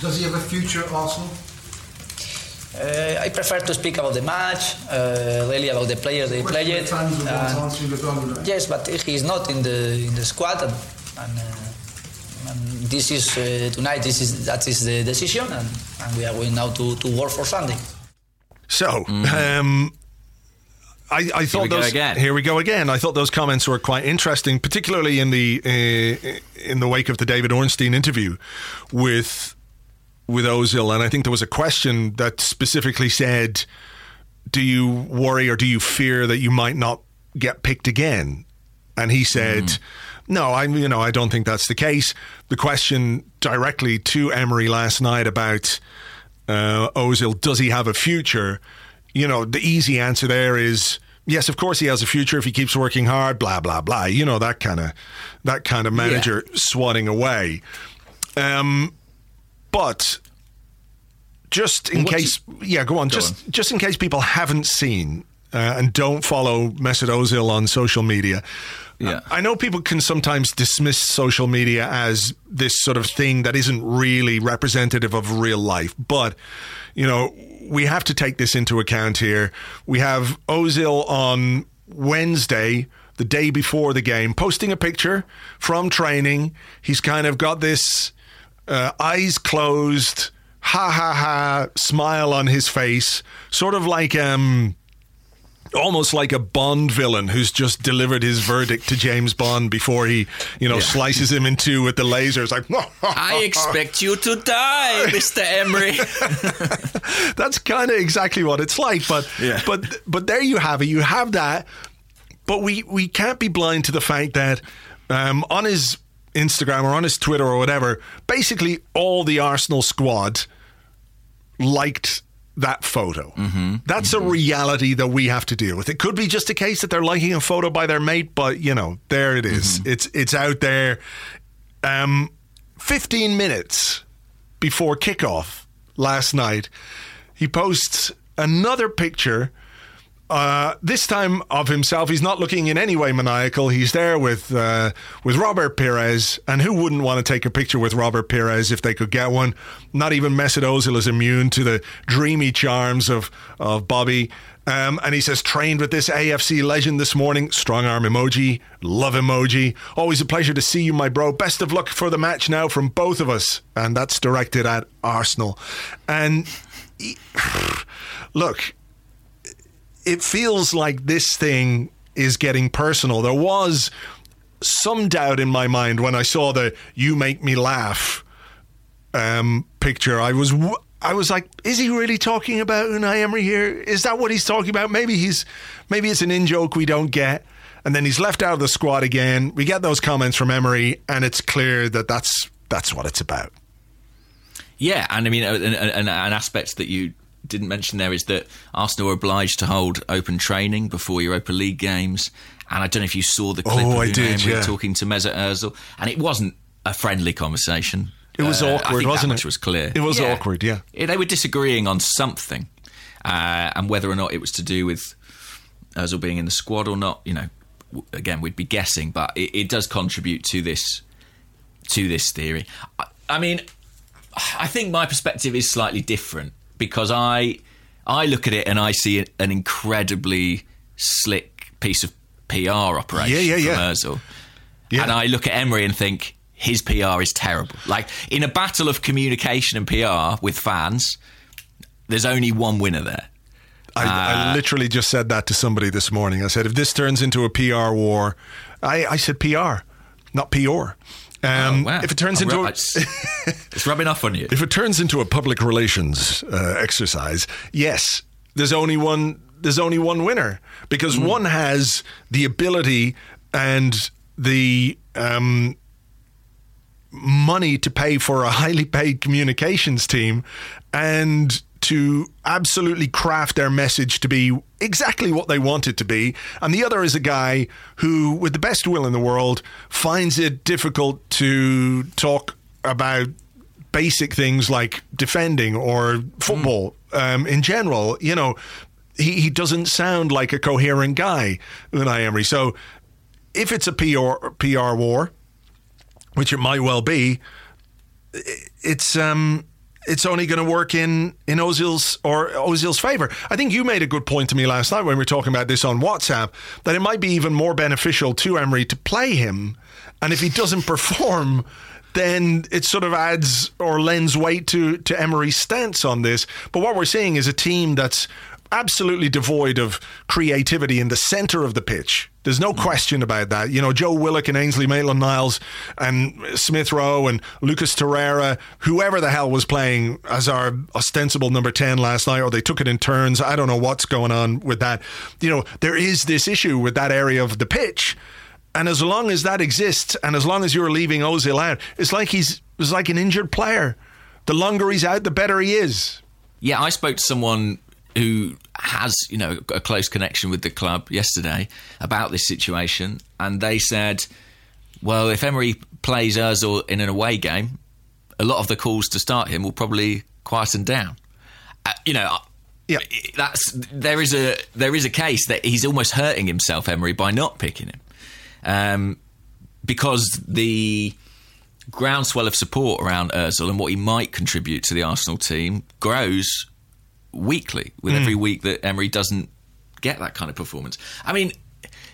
Does he have a future at Arsenal? Uh, I prefer to speak about the match, uh, really about the players they played. And- yes, but he's not in the in the squad, and, and, uh, and this is uh, tonight. This is that is the decision, and, and we are going now to, to work for Sunday. So, um, I, I thought we go those. again. Here we go again. I thought those comments were quite interesting, particularly in the uh, in the wake of the David Ornstein interview with with Ozil, and I think there was a question that specifically said, "Do you worry or do you fear that you might not get picked again?" And he said, "No, I you know I don't think that's the case." The question directly to Emery last night about uh, Ozil, does he have a future? You know, the easy answer there is yes, of course he has a future if he keeps working hard. Blah blah blah. You know that kind of that kind of manager swatting away. Um, but just in What do case, yeah, go on. just just in case people haven't seen uh, and don't follow Mesut Ozil on social media. Yeah. I know people can sometimes dismiss social media as this sort of thing that isn't really representative of real life, but you know we have to take this into account here. We have Ozil on Wednesday, the day before the game, posting a picture from training. He's kind of got this uh, eyes closed, ha ha ha, smile on his face, sort of like um, almost like a Bond villain who's just delivered his verdict to James Bond before he, you know, slices him in two with the lasers. Like, I expect you to die, Mr. Emery. that's kind of exactly what it's like. But Yeah. but but there you have it. You have that. But we we can't be blind to the fact that um, on his Instagram or on his Twitter or whatever, basically all the Arsenal squad liked that photo. Mm-hmm. That's a reality that we have to deal with. It could be just a case that they're liking a photo by their mate, but you know, there it is. It's it's out there. Um, Fifteen minutes before kickoff last night, he posts another picture. Uh, this time of himself, he's not looking in any way maniacal. He's there with uh, with Robert Pires, and who wouldn't want to take a picture with Robert Pires if they could get one? Not even Mesut Ozil is immune to the dreamy charms of of Bobby. Um, and he says, trained with this AFC legend this morning. Strong arm emoji, love emoji. Always a pleasure to see you, my bro. Best of luck for the match now from both of us. And that's directed at Arsenal. And he- look, it feels like this thing is getting personal. There was some doubt in my mind when I saw the "You Make Me Laugh" um, picture. I was I was like, is he really talking about Unai Emery here? Is that what he's talking about? Maybe he's maybe it's an in joke we don't get. And then he's left out of the squad again. We get those comments from Emery, and it's clear that that's that's what it's about. Yeah, and I mean, uh, an, an, an aspect that you didn't mention there is that Arsenal are obliged to hold open training before Europa League games. And I don't know if you saw the clip Oh, of I did, yeah. talking to Mesut Ozil, and it wasn't a friendly conversation. It was Uh, I awkward, think wasn't that it? much was clear. It was awkward, yeah. They were disagreeing on something, uh, and whether or not it was to do with Ozil being in the squad or not, you know, again we'd be guessing, but it, it does contribute to this to this theory. I, I mean, I think my perspective is slightly different because I I look at it and I see an incredibly slick piece of PR operation Yeah, yeah, from yeah. Ozil, Yeah. and I look at Emery and think his PR is terrible. Like in a battle of communication and PR with fans, there's only one winner there. I, I uh, literally just said that to somebody this morning. I said, if this turns into a PR war, I, I said PR, not PR. Um, Oh, wow. If it turns into a, it's, rubbing off on you. if it turns into a public relations uh, exercise, yes, there's only one. There's only one winner because Hmm. one has the ability and the um, money to pay for a highly paid communications team and to absolutely craft their message to be exactly what they want it to be. And the other is a guy who, with the best will in the world, finds it difficult to talk about basic things like defending or football um, in general. You know, he, he doesn't sound like a coherent guy, Unai Emery. So if it's a PR, PR war, which it might well be, it's um, it's only going to work in in Ozil's or Ozil's favor. I think you made a good point to me last night when we were talking about this on WhatsApp that it might be even more beneficial to Emery to play him, and if he doesn't perform. Then it sort of adds or lends weight to, to Emery's stance on this. But what we're seeing is a team that's absolutely devoid of creativity in the centre of the pitch. There's no mm. question about that. You know, Joe Willock and Ainsley Maitland Niles and Smith Rowe and Lucas Torreira, whoever the hell was playing as our ostensible number 10 last night, or they took it in turns. I don't know what's going on with that. You know, there is this issue with that area of the pitch. And as long as that exists, and as long as you're leaving Ozil out, it's like he's it's like an injured player. The longer he's out, the better he is. Yeah, I spoke to someone who has you know a close connection with the club yesterday about this situation, and they said, "Well, if Emery plays Özil in an away game, a lot of the calls to start him will probably quieten down." Uh, you know. Yeah. that's there is a there is a case that he's almost hurting himself, Emery, by not picking him, um, because the groundswell of support around Özil and what he might contribute to the Arsenal team grows weekly with every mm. week that Emery doesn't get that kind of performance. I mean,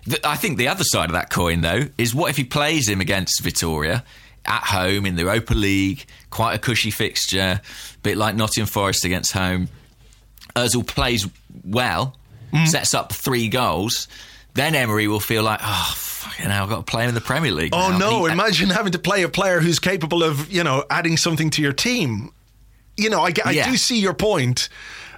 th- I think the other side of that coin, though, is what if he plays him against Vitória at home in the Europa League, quite a cushy fixture, bit like Nottingham Forest against home. Özil plays well, mm. sets up three goals. Then Emery will feel like, oh, fucking hell, I've got to play him in the Premier League. Oh now." no! He- Imagine having to play a player who's capable of, you know, adding something to your team. You know, I, I Yeah. do see your point.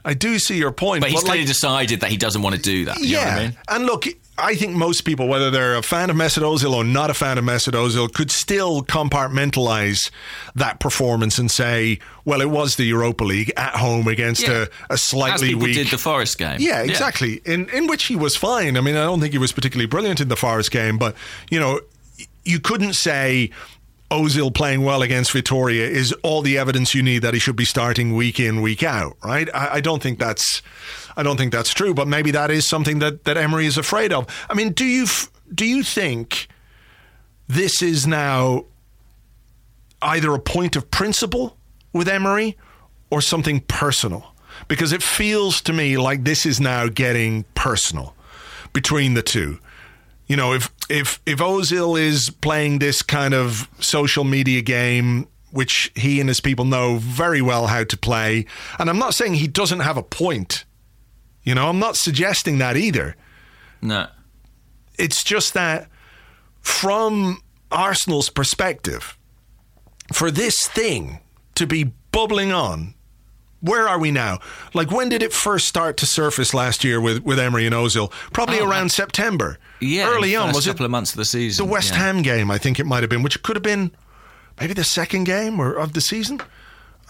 I do see your point. but he's like, clearly decided that he doesn't want to do that. You yeah, know what I mean? and look, I think most people, whether they're a fan of Mesut Ozil or not a fan of Mesut Ozil, could still compartmentalize that performance and say, well, it was the Europa League at home against Yeah. a, a slightly weak. did the Forest game. Yeah, exactly. In in which he was fine. I mean, I don't think he was particularly brilliant in the Forest game, but you know, you couldn't say Ozil playing well against Vitória is all the evidence you need that he should be starting week in, week out, right? I, I don't think that's I don't think that's true, but maybe that is something that, that Emery is afraid of. I mean, do you do you think this is now either a point of principle with Emery or something personal? Because it feels to me like this is now getting personal between the two. You know, if if if Ozil is playing this kind of social media game, which he and his people know very well how to play, and I'm not saying he doesn't have a point. You know, I'm not suggesting that either. No. It's just that from Arsenal's perspective, for this thing to be bubbling on, where are we now? Like, when did it first start to surface last year with, with Emery and Ozil? Probably Oh, around September. Yeah, Early the on, was it couple of months of the season. the West yeah. Ham game? I think it might have been, which could have been maybe the second game or of the season.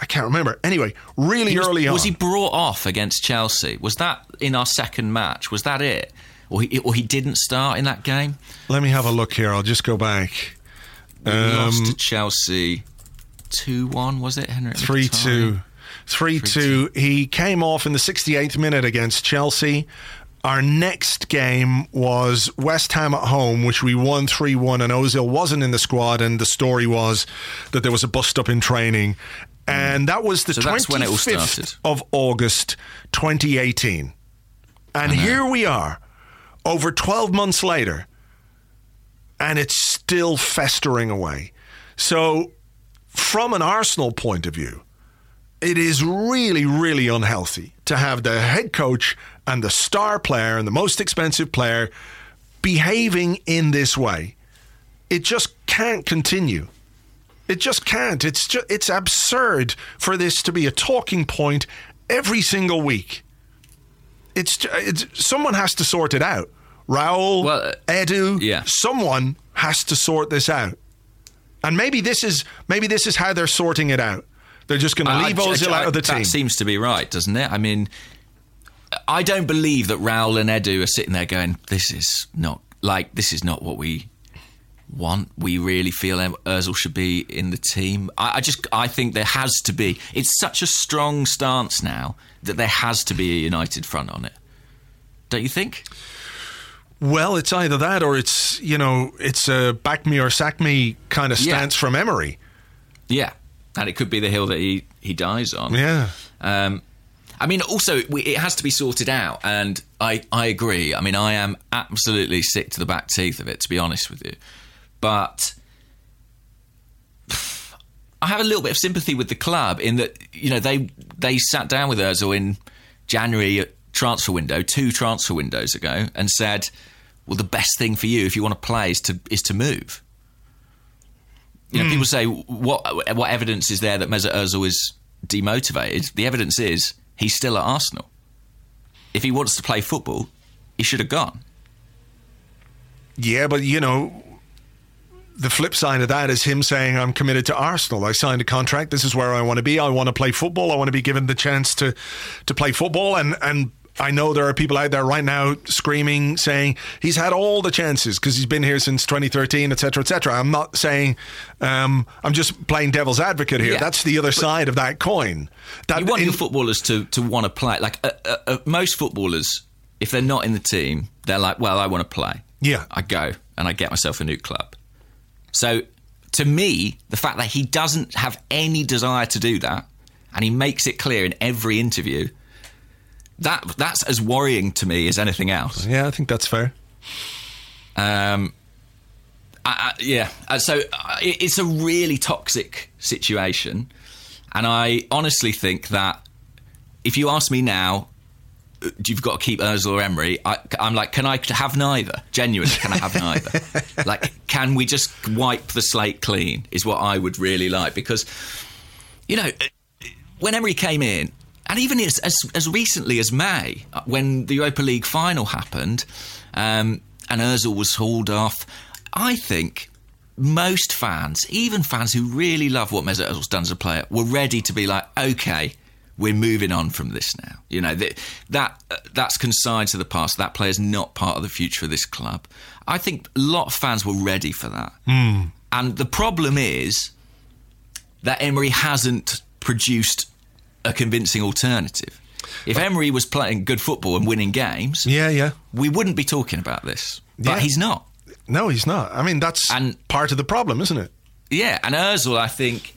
I can't remember. Anyway, really was, early on. Was he brought off against Chelsea? Was that in our second match? Was that it? Or he, or he didn't start in that game? Let me have a look here. I'll just go back. We Um, lost to Chelsea 2 1, was it, Henrik? 3 2. Three two. He came off in the 68th minute against Chelsea. Our next game was West Ham at home, which we won 3 1, and Ozil wasn't in the squad. And the story was that there was a bust up in training. Mm. And that was the So that's when it all 25th started. of August 2018. And here we are, over 12 months later, and it's still festering away. So, from an Arsenal point of view, it is really, really unhealthy to have the head coach and the star player and the most expensive player behaving in this way. It just can't continue. It just can't. It's just, it's absurd for this to be a talking point every single week. It's, it's someone has to sort it out. Raul, Well, uh, Edu, yeah. someone has to sort this out. And maybe this is maybe this is how they're sorting it out. They're just going to leave Ozil out of the that team. seems to be right, doesn't it? I mean, I don't believe that Raul and Edu are sitting there going, "This is not like this is not what we want. We really feel Özil should be in the team." I, I just I think there has to be. It's such a strong stance now that there has to be a united front on it. Don't you think? Well, it's either that or it's you know it's a back me or sack me kind of Yeah. stance from Emery. Yeah. and it could be the hill that he he dies on. Yeah. Um, I mean, also we, it has to be sorted out, and I I agree. I mean, I am absolutely sick to the back teeth of it, to be honest with you. But I have a little bit of sympathy with the club in that you know they they sat down with Özil in January transfer window, two transfer windows ago, and said, "Well, the best thing for you if you want to play is to is to move." You know, hmm. people say, "What what evidence is there that Mesut Özil is demotivated?" The evidence is he's still at Arsenal. If he wants to play football, he should have gone. Yeah, but you know, the flip side of that is him saying, I'm committed to Arsenal. I signed a contract. This is where I want to be. I want to play football. I want to be given the chance to, to play football. And, and I know there are people out there right now screaming, saying he's had all the chances because he's been here since 2013, etc., etc. I'm not saying, um, I'm just playing devil's advocate here. Yeah. That's the other side of that coin. That you want in- your footballers to, to want to play. Like uh, uh, uh, most footballers, if they're not in the team, they're like, well, I want to play. Yeah. I go and I get myself a new club. So to me, the fact that he doesn't have any desire to do that, and he makes it clear in every interview, that that's as worrying to me as anything else. yeah, I think that's fair. Um, I, I, yeah, uh, so uh, it, it's a really toxic situation, and I honestly think that if you ask me now, uh, you've got to keep Özil or Emery. I, I'm like, can I have neither? Genuinely, can I have neither? like, can we just wipe the slate clean? Is what I would really like because, you know, when Emery came in, and even as, as, as recently as May, when the Europa League final happened, um, and Özil was hauled off, I think most fans, even fans who really love what Mesut Ozil's done as a player, were ready to be like, okay, we're moving on from this now. You know that that uh, that's consigned to the past. That player's not part of the future of this club. I think a lot of fans were ready for that. And the problem is that Emery hasn't produced a convincing alternative. If Emery was playing good football and winning games, Yeah, yeah. we wouldn't be talking about this. But Yeah. he's not. No, he's not. I mean, that's And- part of the problem, isn't it? Yeah, and Özil, I think,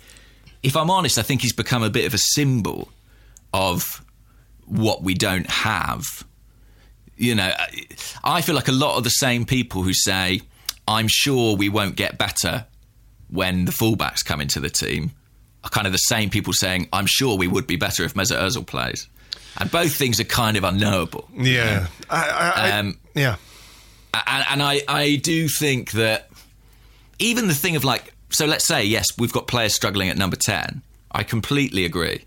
if I'm honest, I think he's become a bit of a symbol of what we don't have. You know, I feel like a lot of the same people who say, I'm sure we won't get better when the fullbacks come into the team are kind of the same people saying, I'm sure we would be better if Mesut Ozil plays. And both things are kind of unknowable. Yeah. I, I, I- Um, yeah. and, and I, I do think that even the thing of like, so let's say, yes, we've got players struggling at number 10. I completely agree.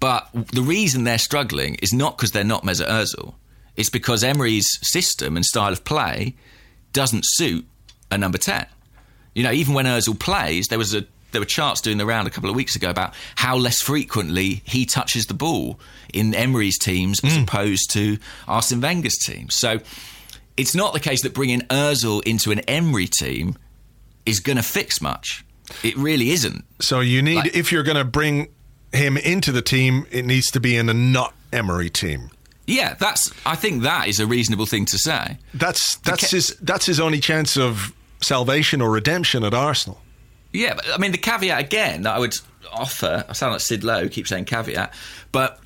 But the reason they're struggling is not because they're not Mesut Ozil. It's because Emery's system and style of play doesn't suit a number 10. You know, even when Ozil plays, there was a there were charts doing the round a couple of weeks ago about how less frequently he touches the ball in Emery's teams as hmm. opposed to Arsene Wenger's team. So it's not the case that bringing Ozil into an Emery team is going to fix much. It really isn't. So you need, Like- if you're going to bring him into the team, it needs to be in a not Emery team. Yeah, that's. I think that is a reasonable thing to say. That's that's his that's his only chance of salvation or redemption at Arsenal. Yeah, but I mean the caveat again that I would offer. I sound like Sid Lowe, keep saying caveat, but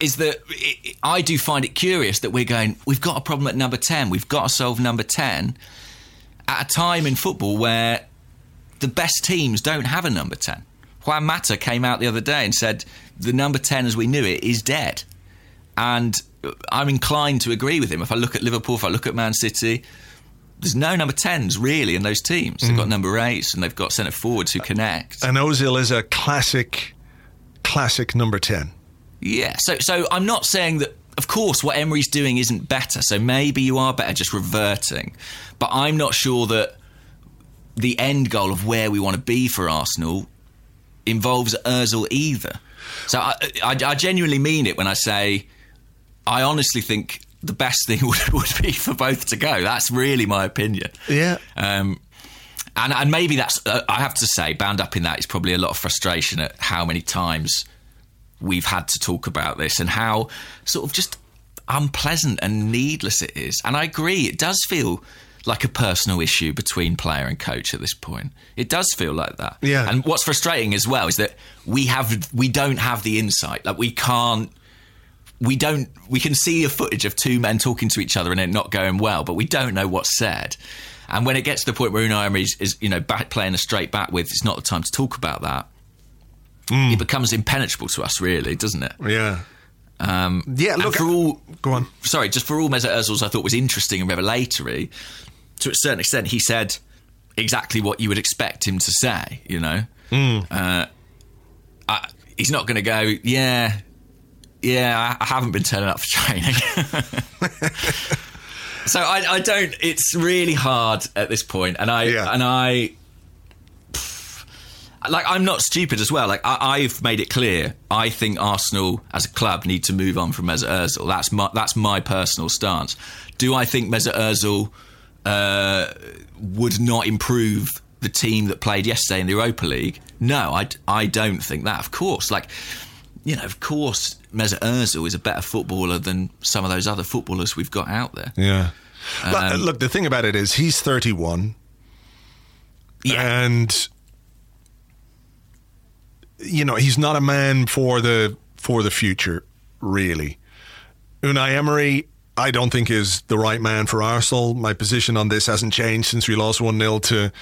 is that it, I do find it curious that we're going. We've got a problem at number ten. We've got to solve number ten at a time in football where the best teams don't have a number ten. Juan Mata came out the other day and said the number ten as we knew it is dead, and I'm inclined to agree with him. If I look at Liverpool, if I look at Man City, there's no number 10s really in those teams. They've got mm. number 8s and they've got centre forwards who connect. And Ozil is a classic, classic number ten. Yeah, so so I'm not saying that of course what Emery's doing isn't better. So maybe you are better just reverting. But I'm not sure that the end goal of where we want to be for Arsenal involves Ozil either. So I, I, I genuinely mean it when I say I honestly think the best thing would, would be for both to go. That's really my opinion. Yeah. Um, and, and maybe that's, uh, I have to say, bound up in that is probably a lot of frustration at how many times we've had to talk about this and how sort of just unpleasant and needless it is. And I agree, it does feel like a personal issue between player and coach at this point. It does feel like that. Yeah. And what's frustrating as well is that we have we don't have the insight. Like we can't we don't we can see a footage of two men talking to each other and it not going well, but we don't know what's said. And when it gets to the point where Unai Emery is, is you know back playing a straight back with, it's not the time to talk about that. It becomes impenetrable to us, really, doesn't it? Yeah. Um, Yeah, look, for all go on. Sorry, just for all Mesut Ozil's, I thought was interesting and revelatory. To a certain extent, he said exactly what you would expect him to say. You know, Hmm. uh, I, he's not going to go. Yeah, yeah, I, haven't been turning up for training. so I, I don't. It's really hard at this point, and I Yeah. and I like I'm not stupid as well. Like I, I've made it clear, I think Arsenal as a club need to move on from Mesut Ozil. That's my that's my personal stance. Do I think Mesut Ozil uh, would not improve the team that played yesterday in the Europa League? No, I, I don't think that. Of course, like you know, of course, Mesut Ozil is a better footballer than some of those other footballers we've got out there. Yeah. Look- Um, look, the thing about it is he's 31 Yeah, and you know, he's not a man for the for the future, really. Unai Emery, I don't think is the right man for Arsenal. My position on this hasn't changed since we lost 1-0 to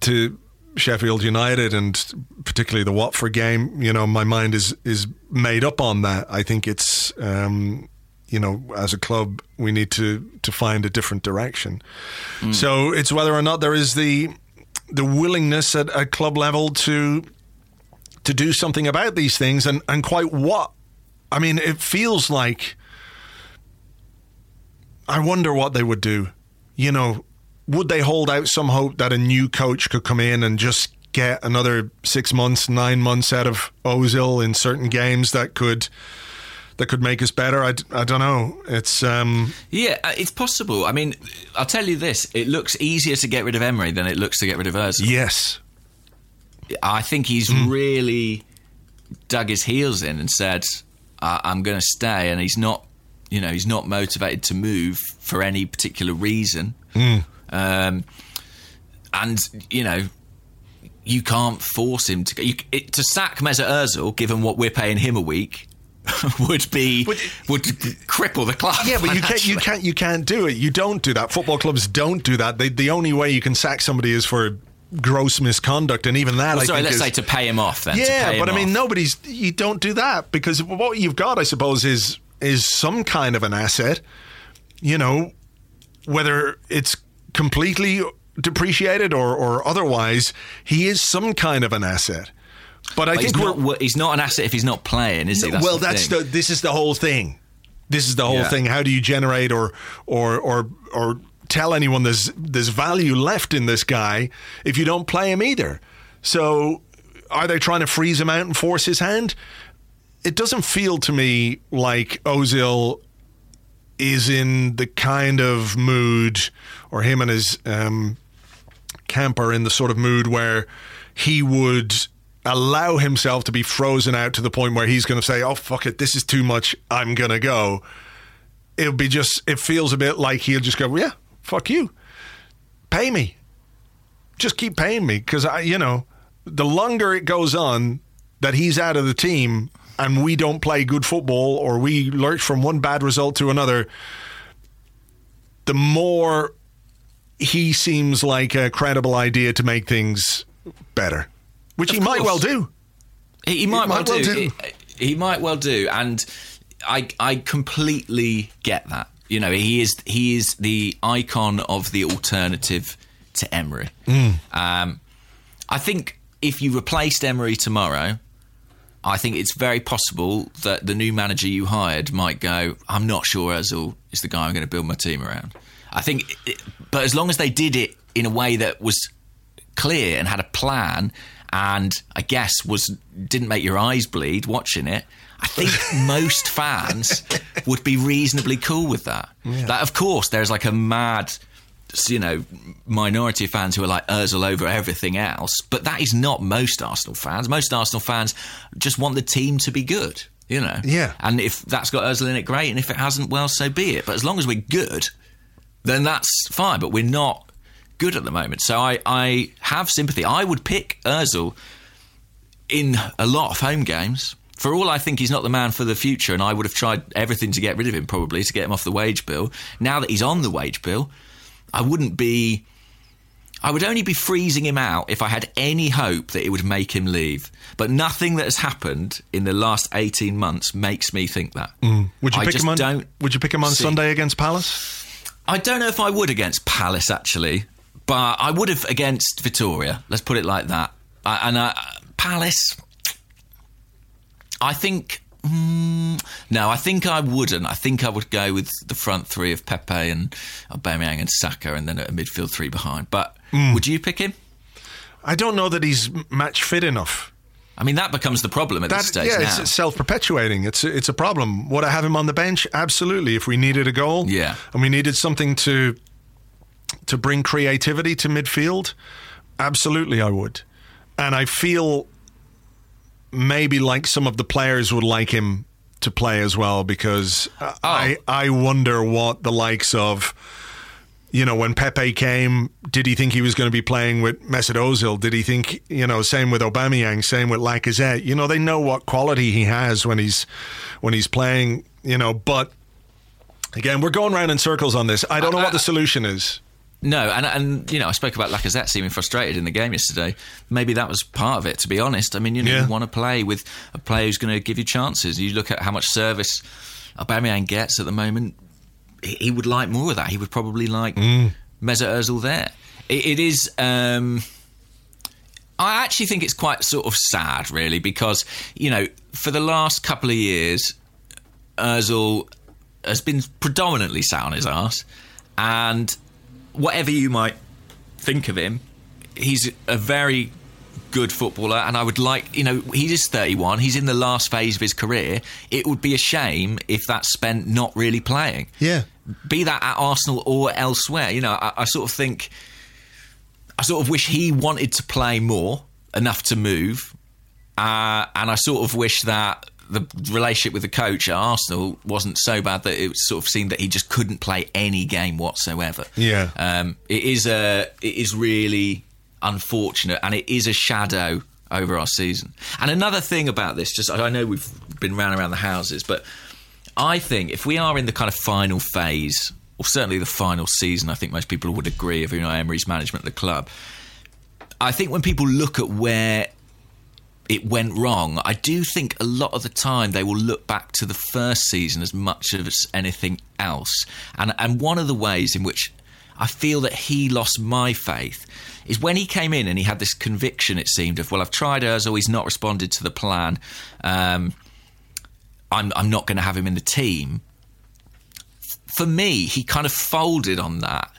to Sheffield United and particularly the Watford game. You know, my mind is is made up on that. I think it's um, you know, as a club, we need to to find a different direction. So it's whether or not there is the the willingness at a club level to to do something about these things, and and quite what. I mean, it feels like. I wonder what they would do. You know, would they hold out some hope that a new coach could come in and just get another six months, nine months out of Ozil in certain games that could that could make us better? I, I don't know. It's um, Yeah, uh, it's possible. I mean, I'll tell you this: it looks easier to get rid of Emery than it looks to get rid of Ozil. yes, I think he's really dug his heels in and said, I- "I'm going to stay," and he's not, you know, he's not motivated to move for any particular reason. Um, and you know, you can't force him to. You, it, to sack Mesut Ozil, given what we're paying him a week, would be Would- would cripple the club. Yeah, but you can't. You can't. You can't do it. You don't do that. Football clubs don't do that. They, the only way you can sack somebody is for gross misconduct, and even that, Well, sorry, let's is, say to pay him off then. yeah. But I mean, off. nobody's. You don't do that because what you've got, I suppose, is is some kind of an asset. You know, whether it's completely depreciated or or otherwise, he is some kind of an asset. But I But think we're not, he's not an asset if he's not playing, is he? That's well, the that's thing. the. This is the whole thing. This is the whole Yeah. thing. How do you generate or or or or tell anyone there's there's value left in this guy if you don't play him either? So, are they trying to freeze him out and force his hand? It doesn't feel to me like Ozil is in the kind of mood, or him and his um, camp are in the sort of mood where he would allow himself to be frozen out to the point where he's going to say, "Oh fuck it, this is too much. I'm going to go." It would be just. It feels a bit like he'll just go, "Yeah, fuck you, pay me, just keep paying me," because I, you know, the longer it goes on that he's out of the team and we don't play good football or we lurch from one bad result to another, the more he seems like a credible idea to make things better, which Of he might well do. He, he might, might well, well do. do. He, he might well do, and I I completely get that. You know, he is he is the icon of the alternative to Emery. Hmm. Um, I think if you replaced Emery tomorrow, I think it's very possible that the new manager you hired might go. I'm not sure Ozil is the guy I'm going to build my team around. I think, it, but as long as they did it in a way that was clear and had a plan, and I guess was didn't make your eyes bleed watching it. I think most fans would be reasonably cool with that. Like, of course, there's like a mad, you know, minority fans who are like Ozil over everything else, but that is not most Arsenal fans. Most Arsenal fans just want the team to be good. You know, Yeah. And if that's got Ozil in it, great. And if it hasn't, well, so be it. But as long as we're good, then that's fine. But we're not good at the moment. So I, I have sympathy. I would pick Özil in a lot of home games. For all I think he's not the man for the future, and I would have tried everything to get rid of him, probably to get him off the wage bill. Now that he's on the wage bill, I wouldn't be. I would only be freezing him out if I had any hope that it would make him leave. But nothing that has happened in the last eighteen months makes me think that. Mm. Would you I pick him on? Don't would you pick him on see- Sunday against Palace? I don't know if I would against Palace actually, but I would have against Vitória. Let's put it like that. I, and I, Palace, I think. Mm, no, I think I wouldn't. I think I would go with the front three of Pepe and Aubameyang and Saka, and then a midfield three behind. But would you pick him? I don't know that he's match fit enough. I mean, that becomes the problem at That, this stage yeah, now. it's self perpetuating. It's it's a problem. Would I have him on the bench? Absolutely. If we needed a goal, Yeah. and we needed something to to bring creativity to midfield, absolutely, I would. And I feel maybe like some of the players would like him to play as well because uh, I I wonder what the likes of. You know, when Pepe came, did he think he was going to be playing with Mesut Ozil? Did he think, you know, same with Aubameyang, same with Lacazette? You know, they know what quality he has when he's when he's playing. You know, but again, we're going round in circles on this. I don't know what the solution is. No, and and you know, I spoke about Lacazette seeming frustrated in the game yesterday. Maybe that was part of it. To be honest, I mean, you know, Yeah. you want to play with a player who's going to give you chances. You look at how much service Aubameyang gets at the moment. He, would like more of that. He would probably like Mm. Mesut Ozil there. It, it is. Um, I actually think it's quite sort of sad, really, because you know, for the last couple of years, Özil has been predominantly sat on his ass, and whatever you might think of him, he's a very good footballer, and I would like, you know, he is 31, he's in the last phase of his career. It would be a shame if that's spent not really playing. Yeah. Be that at Arsenal or elsewhere. You know, I, I sort of think, I sort of wish he wanted to play more, enough to move, uh, and I sort of wish that the relationship with the coach at Arsenal wasn't so bad that it sort of seemed that he just couldn't play any game whatsoever. Yeah. um, it is a it is really unfortunate, and it is a shadow over our season. And another thing about this, just I know we've been round around the houses, but I think if we are in the kind of final phase, or certainly the final season, I think most people would agree of you know Emery's management of the club. I think when people look at where it went wrong, I do think a lot of the time they will look back to the first season as much as anything else. And and one of the ways in which I feel that he lost my faith is when he came in and he had this conviction, it seemed, of, well, I've tried Ozil, he's not responded to the plan. Um, I'm, I'm not going to have him in the team. For me, he kind of folded on that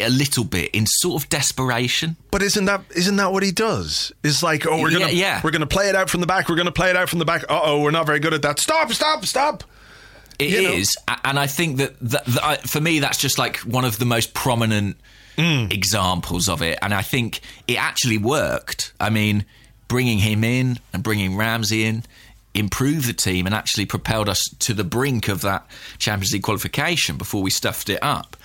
a little bit in sort of desperation. But isn't that isn't that what he does? It's like, oh, we're gonna yeah. we're gonna play it out from the back. We're gonna play it out from the back. Uh oh, we're not very good at that. Stop! Stop! Stop! It You is, a- and I think that, that, that I, for me, that's just like one of the most prominent Mm. examples of it. And I think it actually worked. I mean, bringing him in and bringing Ramsey in improved the team and actually propelled us to the brink of that Champions League qualification before we stuffed it up.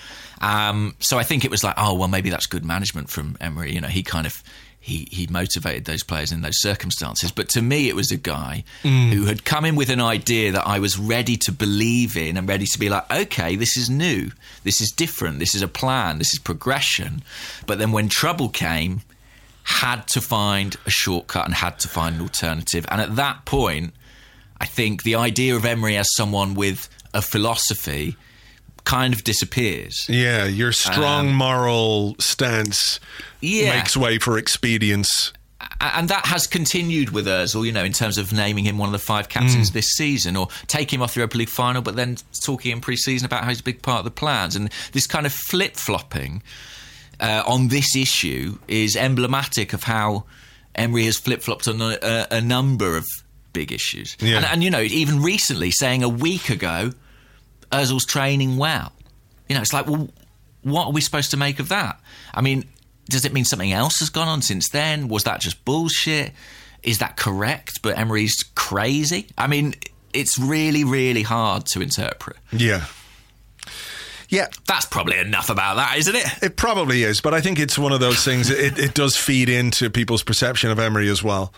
Um, so I think it was like, oh well, maybe that's good management from Emery. You know, he kind of he he motivated those players in those circumstances. But to me, it was a guy who had come in with an idea that I was ready to believe in and ready to be like, okay, this is new, this is different, this is a plan, this is progression. But then when trouble came, had to find a shortcut and had to find an alternative. And at that point, I think the idea of Emery as someone with a philosophy kind of disappears. Yeah, your strong moral stance Um, Yeah. makes way for expedience. And that has continued with Özil, you know, in terms of naming him one of the five captains this season, or taking him off the Europa League final, but then talking in pre-season about how he's a big part of the plans, and this kind of flip flopping uh, on this issue is emblematic of how Emery has flip flopped on a, a, a number of big issues, Yeah. and, and you know, even recently, saying a week ago, Özil's training well. You know, it's like, well, what are we supposed to make of that? I mean, does it mean something else has gone on since then? Was that just bullshit? Is that correct? But Emery's crazy? I mean, it's really, really hard to interpret. Yeah. Yeah, That's probably enough about that, isn't it? it probably is, but I think it's one of those things. It, it does feed into people's perception of Emery as well.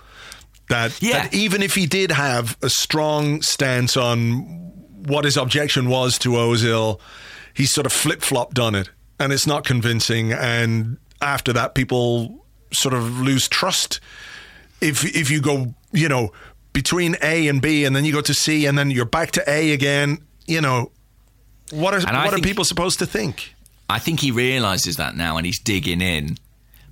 That, Yeah. that even if he did have a strong stance on what his objection was to Ozil, he sort of flip flopped on it, and it's not convincing. And after that, people sort of lose trust. If if you go, you know, between A and B, and then you go to C, and then you're back to A again, you know, what are what are people supposed to think? I think he realizes that now and he's digging in,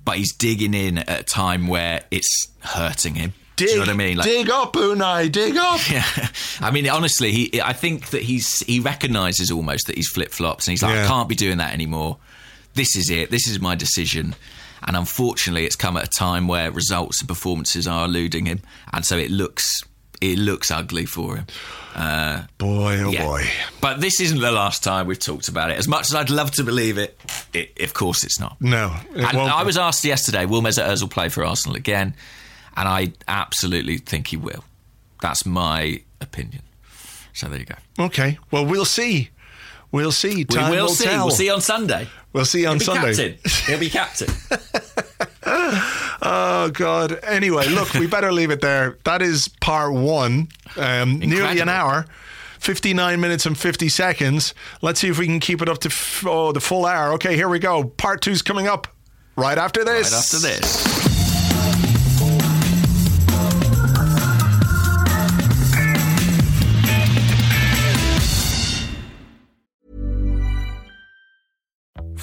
but he's digging in at a time where it's hurting him. Dig, Do you know what I mean? Like, dig up, Unai, dig up. Yeah, I mean, honestly, he. I think that he's he recognizes almost that he's flip flops, and he's like, Yeah. I can't be doing that anymore. This is it. This is my decision. And unfortunately, it's come at a time where results and performances are eluding him, and so it looks it looks ugly for him. Uh, Boy, oh yeah. boy. But this isn't the last time we've talked about it. As much as I'd love to believe it, it of course it's not. No, it And I was asked yesterday, will Mesut Ozil play for Arsenal again? And I absolutely think he will. That's my opinion. So there you go. Okay, well, we'll see. We'll see. We Time will see. Tell. We'll see on Sunday. We'll see on He'll be Sunday. captain. He'll be captain. Oh God. Anyway, look, we better leave it there. That is part one. Um, nearly an hour. 59 minutes and 50 seconds. Let's see if we can keep it up to f- oh, the full hour. Okay, here we go. Part two's coming up right after this. right after this.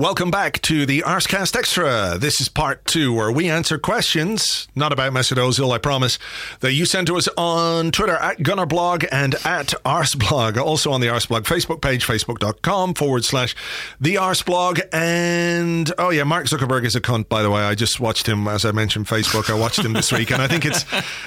Welcome back to the Arscast Extra. This is part two, where we answer questions, not about Mesut Ozil, I promise, that you send to us on Twitter at Gunnerblog and at Arsblog. Also on the Arsblog Facebook page, facebook.com forward slash the Arsblog. And oh yeah, Mark Zuckerberg is a cunt, by the way. I just watched him, as I mentioned, Facebook. I watched him this week, and I think it's,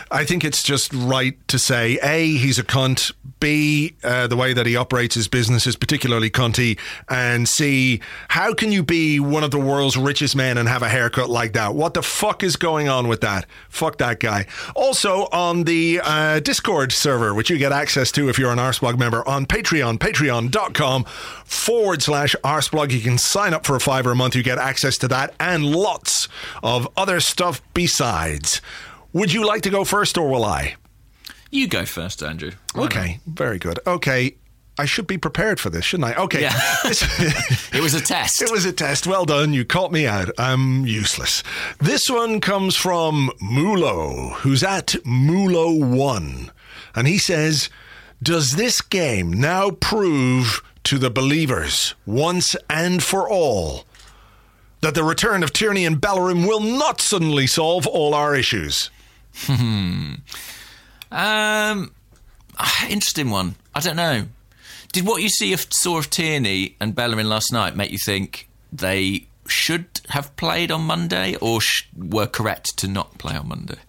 I think it's just right to say, A, he's a cunt. B, uh, the way that he operates his business is particularly cunty. And C, how can you be one of the world's richest men and have a haircut like that? What the fuck is going on with that? Fuck that guy. Also, on the uh, Discord server, which you get access to if you're an Arsblog member on Patreon, patreon.com forward slash Arsblog. You can sign up for a fiver a month. You get access to that and lots of other stuff besides. Would you like to go first or will I? You go first, Andrew. Why Okay, very good. Okay, I should be prepared for this, shouldn't I? Okay. Yeah. It was a test. it was a test. Well done. You caught me out. I'm useless. This one comes from Mulo, who's at Mulo1. And he says, Does this game now prove to the believers, once and for all, that the return of Tierney and Bellerin will not suddenly solve all our issues? Um, ah, interesting one. I don't know. Did what you see of saw of Tierney and Bellerin last night make you think they should have played on Monday, or sh- were correct to not play on Monday?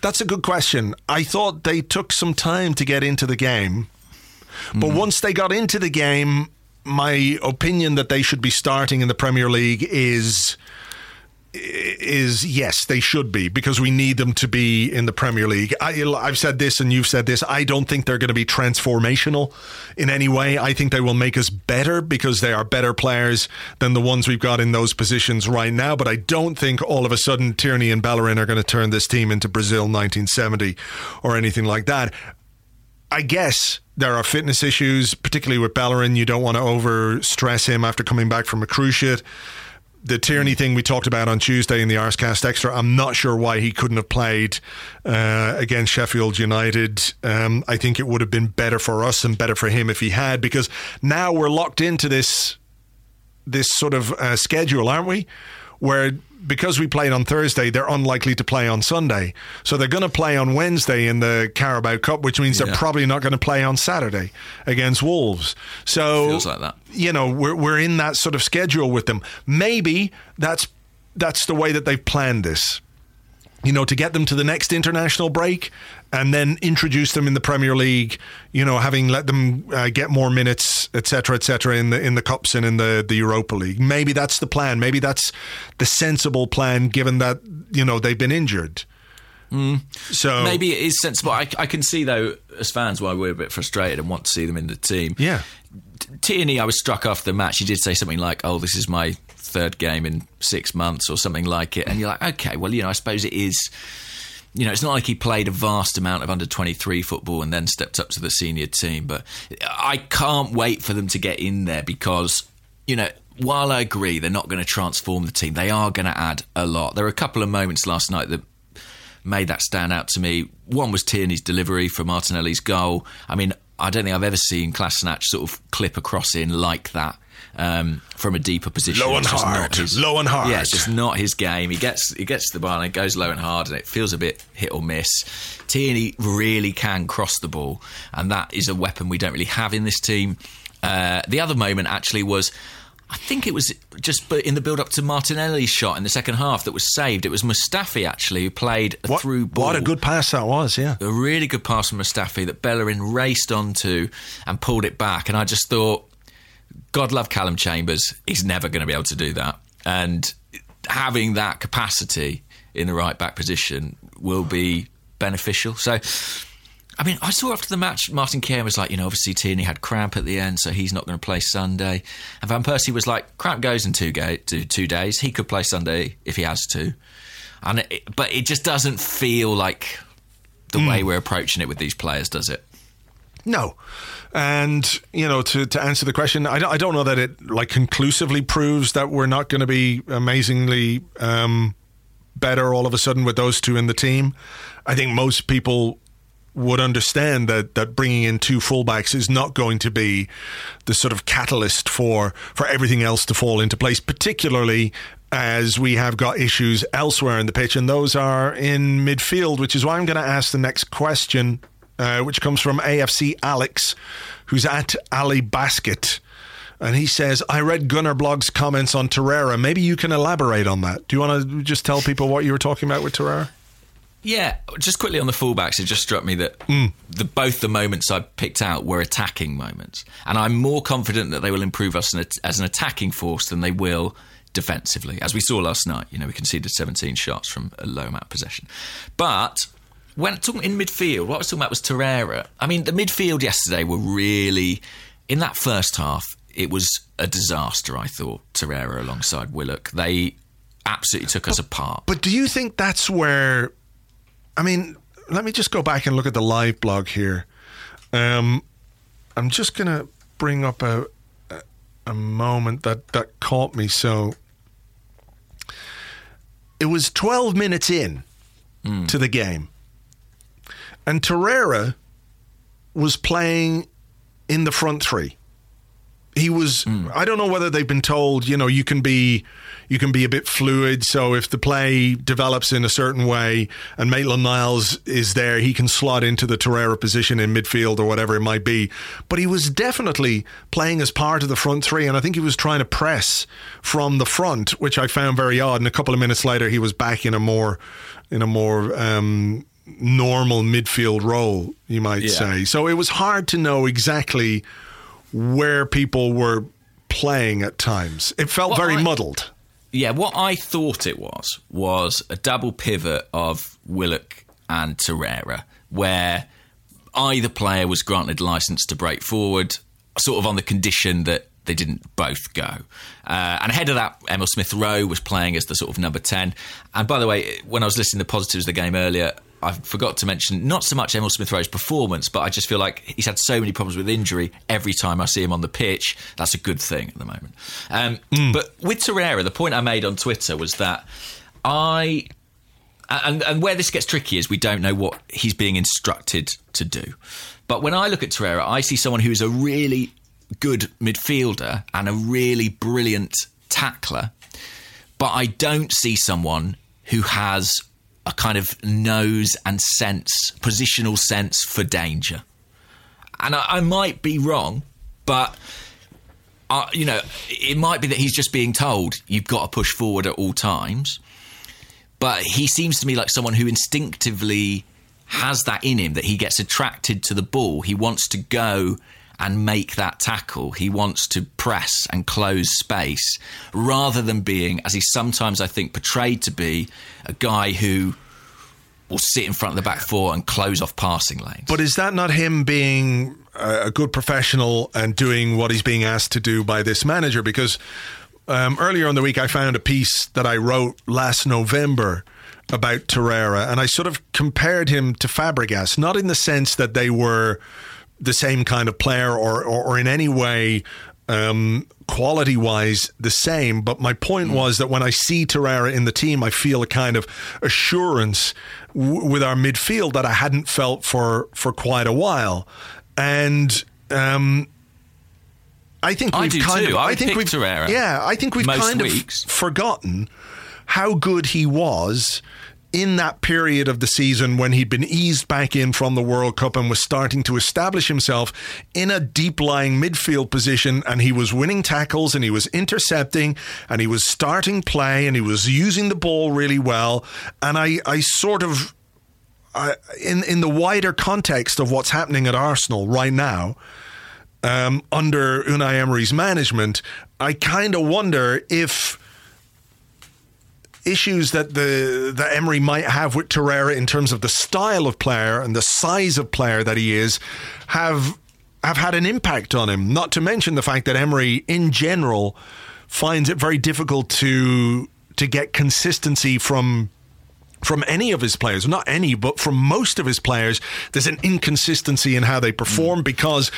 That's a good question. I thought they took some time to get into the game, but hmm. once they got into the game, my opinion that they should be starting in the Premier League is is yes, they should be because we need them to be in the Premier League. I, have said this and you've said this. I don't think they're going to be transformational in any way. I think they will make us better because they are better players than the ones we've got in those positions right now. But I don't think all of a sudden Tierney and Bellerin are going to turn this team into Brazil 1970 or anything like that. I guess there are fitness issues, particularly with Bellerin. You don't want to over stress him after coming back from a cruciate the Tierney thing we talked about on Tuesday in the Arscast Extra, I'm not sure why he couldn't have played uh, against Sheffield United. Um, I think it would have been better for us and better for him if he had, because now we're locked into this this sort of uh, schedule, aren't we? Where because we played on Thursday, they're unlikely to play on Sunday. So they're going to play on Wednesday in the Carabao Cup, which means yeah. they're probably not going to play on Saturday against Wolves. So feels like that. You know, we're we're in that sort of schedule with them. Maybe that's that's the way that they've planned this you know, to get them to the next international break and then introduce them in the Premier League, you know, having let them uh, get more minutes, etc., etc., in the in the cups and in the the Europa League. Maybe that's the plan. Maybe that's the sensible plan, given that you know they've been injured. Mm. So maybe it is sensible. I, I, can see though, as fans, why we're a bit frustrated and want to see them in the team. Yeah, Tierney, I was struck after the match. He did say something like, "Oh, this is my third game in six months or something like it. And you're like, okay, well, you know, I suppose it is. You know, it's not like he played a vast amount of under 23 football and then stepped up to the senior team. But I can't wait for them to get in there because, you know, while I agree they're not going to transform the team, they are going to add a lot. There were a couple of moments last night that made that stand out to me. One was Tierney's delivery for Martinelli's goal. I mean, I don't think I've ever seen Kolasinac sort of clip a cross in like that um, from a deeper position. Low and hard. His, low and hard. Yeah, it's just not his game. He gets he gets the ball and it goes low and hard, and it feels a bit hit or miss. Tierney really can cross the ball, and that is a weapon we don't really have in this team. Uh, the other moment actually was. I think it was just in the build up to Martinelli's shot in the second half that was saved. It was Mustafi actually who played a what, through ball. What a good pass that was, yeah. A really good pass from Mustafi that Bellerin raced onto and pulled it back. And I just thought, God love Callum Chambers. He's never going to be able to do that. And having that capacity in the right back position will be beneficial. So, I mean, I saw after the match, Martin Keown was like, you know, obviously Tierney had cramp at the end, so he's not going to play Sunday. And Van Persie was like, cramp goes in two, two days. He could play Sunday if he has to. And it, but it just doesn't feel like the mm. way we're approaching it with these players, does it? No. And you know, to, to answer the question, I don't, I don't know that it like conclusively proves that we're not going to be amazingly um, better all of a sudden with those two in the team. I think most people would understand that that bringing in two fullbacks is not going to be the sort of catalyst for for everything else to fall into place, particularly as we have got issues elsewhere in the pitch, and those are in midfield, which is why I'm going to ask the next question uh, which comes from AFC Alex, who's at Ali Basket. And he says, I read Gunnerblog's comments on Torreira. Maybe you can elaborate on that. Do you want to just tell people what you were talking about with Torreira? Yeah, just quickly on the fullbacks, it just struck me that mm. the, both the moments I picked out were attacking moments. And I'm more confident that they will improve us as an attacking force than they will defensively. As we saw last night, you know, we conceded 17 shots from a low amount of possession. But when talking in midfield, what I was talking about was Torreira. I mean, the midfield yesterday were really in that first half. It was a disaster. I thought Torreira alongside Willock. They absolutely took us apart. But do you think that's where? I mean, let me just go back and look at the live blog here. Um, I'm just gonna bring up a, a a moment that that caught me. So it was 12 minutes in mm. to the game and Torreira was playing in the front three. He was. Mm. I don't know whether they've been told. You know, you can be, you can be a bit fluid. So if the play develops in a certain way, and Maitland Niles is there, he can slot into the Torreira position in midfield or whatever it might be. But he was definitely playing as part of the front three, and I think he was trying to press from the front, which I found very odd. And a couple of minutes later, he was back in a more, in a more um, normal midfield role, you might yeah. say. So it was hard to know exactly where people were playing at times. It felt well, very I, muddled. Yeah, what I thought it was was a double pivot of Willock and Torreira, where either player was granted license to break forward, sort of on the condition that they didn't both go. Uh, and ahead of that, Emil Smith Rowe was playing as the sort of number 10. And by the way, when I was listening to the positives of the game earlier, I forgot to mention not so much Emil Smith Rowe's performance, but I just feel like he's had so many problems with injury. Every time I see him on the pitch, that's a good thing at the moment. Um, mm. But with Torreira, the point I made on Twitter was that I. And, and where this gets tricky is we don't know what he's being instructed to do. But when I look at Torreira, I see someone who is a really good midfielder and a really brilliant tackler. But I don't see someone who has a kind of nose and sense, positional sense for danger. And I, I might be wrong, but uh, you know, it might be that he's just being told you've got to push forward at all times. But he seems to me like someone who instinctively has that in him that he gets attracted to the ball. He wants to go and make that tackle. He wants to press and close space rather than being, as he sometimes I think portrayed to be, a guy who will sit in front of the back four and close off passing lanes. But is that not him being a good professional and doing what he's being asked to do by this manager? Because um, earlier in the week, I found a piece that I wrote last November about Torreira, and I sort of compared him to Fabregas, not in the sense that they were the same kind of player or, or, or in any way um, quality wise the same. But my point mm. was that when I see Torreira in the team, I feel a kind of assurance w- with our midfield that I hadn't felt for for quite a while, and. Um, I think we've I kind too. of. I, I think we've. Torreira yeah, I think we've kind weeks. of forgotten how good he was in that period of the season when he'd been eased back in from the World Cup and was starting to establish himself in a deep lying midfield position. And he was winning tackles and he was intercepting and he was starting play and he was using the ball really well. And I I sort of I, in in the wider context of what's happening at Arsenal right now um, under Unai Emery's management I kind of wonder if issues that the that Emery might have with Torreira in terms of the style of player and the size of player that he is have have had an impact on him. Not to mention the fact that Emery, in general, finds it very difficult to to get consistency from from any of his players, not any, but from most of his players, there's an inconsistency in how they perform mm. because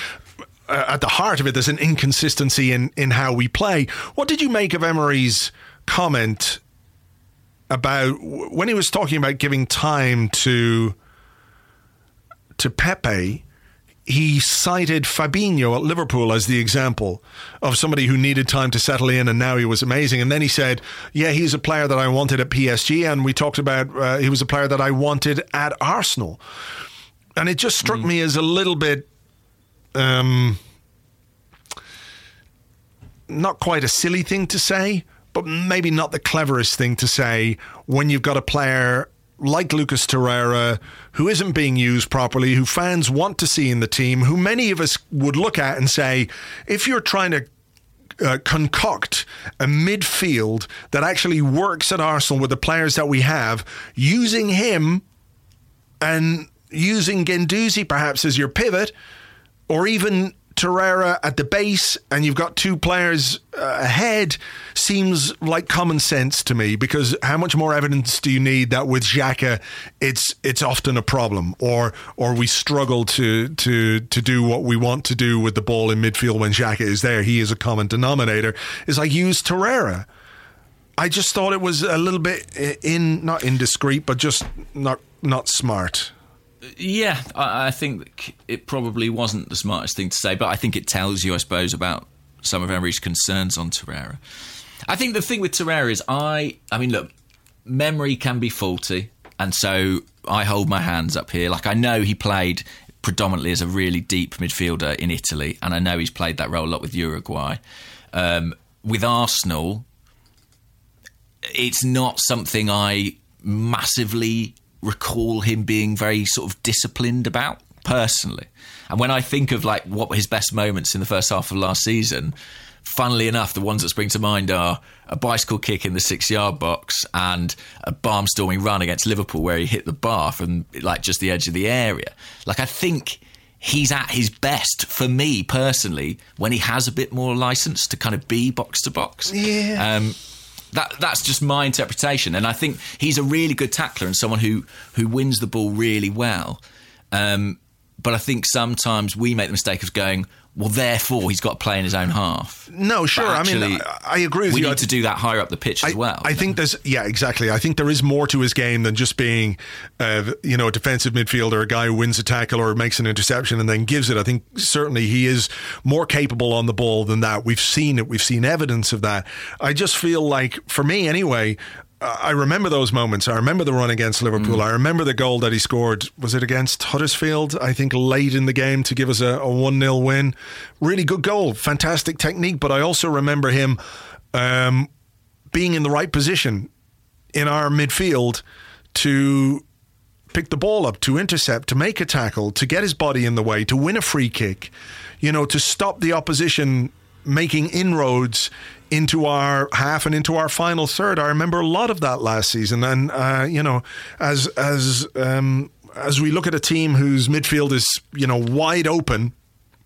uh, at the heart of it, there's an inconsistency in, in how we play. What did you make of Emery's comment about when he was talking about giving time to to Pepe, he cited Fabinho at Liverpool as the example of somebody who needed time to settle in and now he was amazing. And then he said, Yeah, he's a player that I wanted at PSG. And we talked about uh, he was a player that I wanted at Arsenal. And it just struck mm. me as a little bit. Um, not quite a silly thing to say, but maybe not the cleverest thing to say when you've got a player like Lucas Torreira, who isn't being used properly, who fans want to see in the team, who many of us would look at and say, if you're trying to uh, concoct a midfield that actually works at Arsenal with the players that we have, using him and using Guendouzi perhaps as your pivot, or even Torreira at the base and you've got two players uh, ahead seems like common sense to me because how much more evidence do you need that with Xhaka it's it's often a problem or or we struggle to to to do what we want to do with the ball in midfield when Xhaka is there. He is a common denominator. Is I use Torreira. I just thought it was a little bit in not indiscreet but just not not smart yeah, I, I, think it probably wasn't the smartest thing to say, but I think it tells you, I suppose, about some of Emery's concerns on Torreira. I think the thing with Torreira is, I, I mean, look, memory can be faulty, and so I hold my hands up here. Like I know he played predominantly as a really deep midfielder in Italy, and I know he's played that role a lot with Uruguay. Um, with Arsenal, it's not something I massively recall him being very sort of disciplined about personally. And when I think of like what were his best moments in the first half of last season, funnily enough, the ones that spring to mind are a bicycle kick in the six yard box and a barnstorming run against Liverpool where he hit the bar from like just the edge of the area. Like, I think he's at his best for me personally when he has a bit more license to kind of be box to box. Yeah. Um, that that's just my interpretation, and I think he's a really good tackler and someone who who wins the ball really well. Um, but I think sometimes we make the mistake of going, well, therefore he's got to play in his own half. No, sure. But I mean, I, I agree with we you. need to do that higher up the pitch as well. I think there's, yeah, exactly. I think there is more to his game than just being, uh, you know, a defensive midfielder, a guy who wins a tackle or makes an interception and then gives it. I think certainly he is more capable on the ball than that. We've seen it. We've seen evidence of that. I just feel like, for me anyway, I remember those moments. I remember the run against Liverpool. Mm. I remember the goal that he scored. Was it against Huddersfield? I think late in the game to give us a, a 1 0 win. Really good goal. Fantastic technique. But I also remember him um, being in the right position in our midfield to pick the ball up, to intercept, to make a tackle, to get his body in the way, to win a free kick, you know, to stop the opposition making inroads into our half and into our final third. I remember a lot of that last season, and uh, you know, as as um, as we look at a team whose midfield is you know wide open,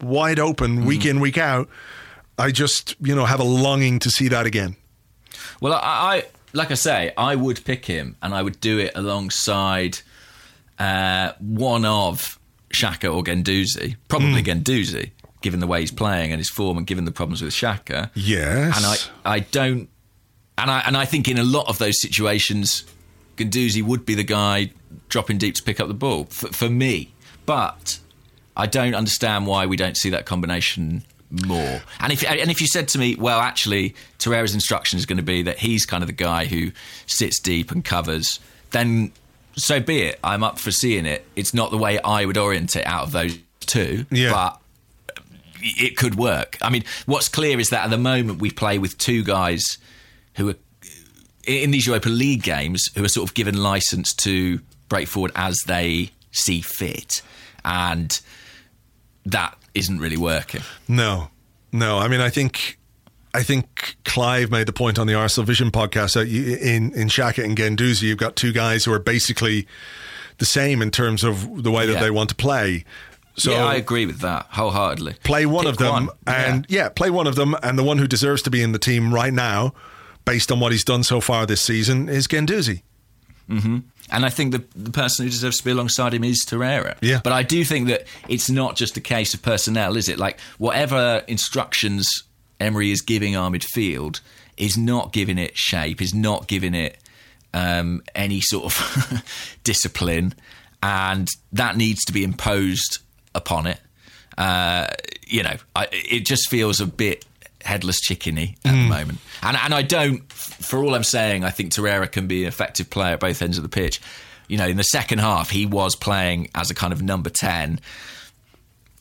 wide open week in week out, I just you know have a longing to see that again. Well, I, I like I say, I would pick him, and I would do it alongside uh, one of Xhaka or Guendouzi, probably Guendouzi, given the way he's playing and his form, and given the problems with Xhaka. Yes, and I, I don't, and I, and I think in a lot of those situations, Guendouzi would be the guy dropping deep to pick up the ball for, for me. But I don't understand why we don't see that combination more. And if and if you said to me, well, actually, Torreira's instruction is going to be that he's kind of the guy who sits deep and covers, then so be it. I'm up for seeing it. It's not the way I would orient it out of those two, Yeah. but it could work. I mean, what's clear is that at the moment we play with two guys who are in these Europa League games who are sort of given license to break forward as they see fit, and that isn't really working. No, no. I mean, I think, I think Clive made the point on the Arsenal Vision podcast that you, in in Xhaka and Guendouzi, you've got two guys who are basically the same in terms of the way that Yeah. they want to play. So yeah, I agree with that wholeheartedly. play one Pick of them, one. and yeah. play one of them, and the one who deserves to be in the team right now, based on what he's done so far this season, is Guendouzi. And I think the, the person who deserves to be alongside him is Torreira. Yeah. But I do think that it's not just a case of personnel, is it? Like, whatever instructions Emery is giving our midfield is not giving it shape, is not giving it um, any sort of discipline. And that needs to be imposed upon it. Uh, you know, I, it just feels a bit headless chickeny at the moment. And and I don't, for all I'm saying, I think Torreira can be an effective player at both ends of the pitch. You know, in the second half, he was playing as a kind of number 10.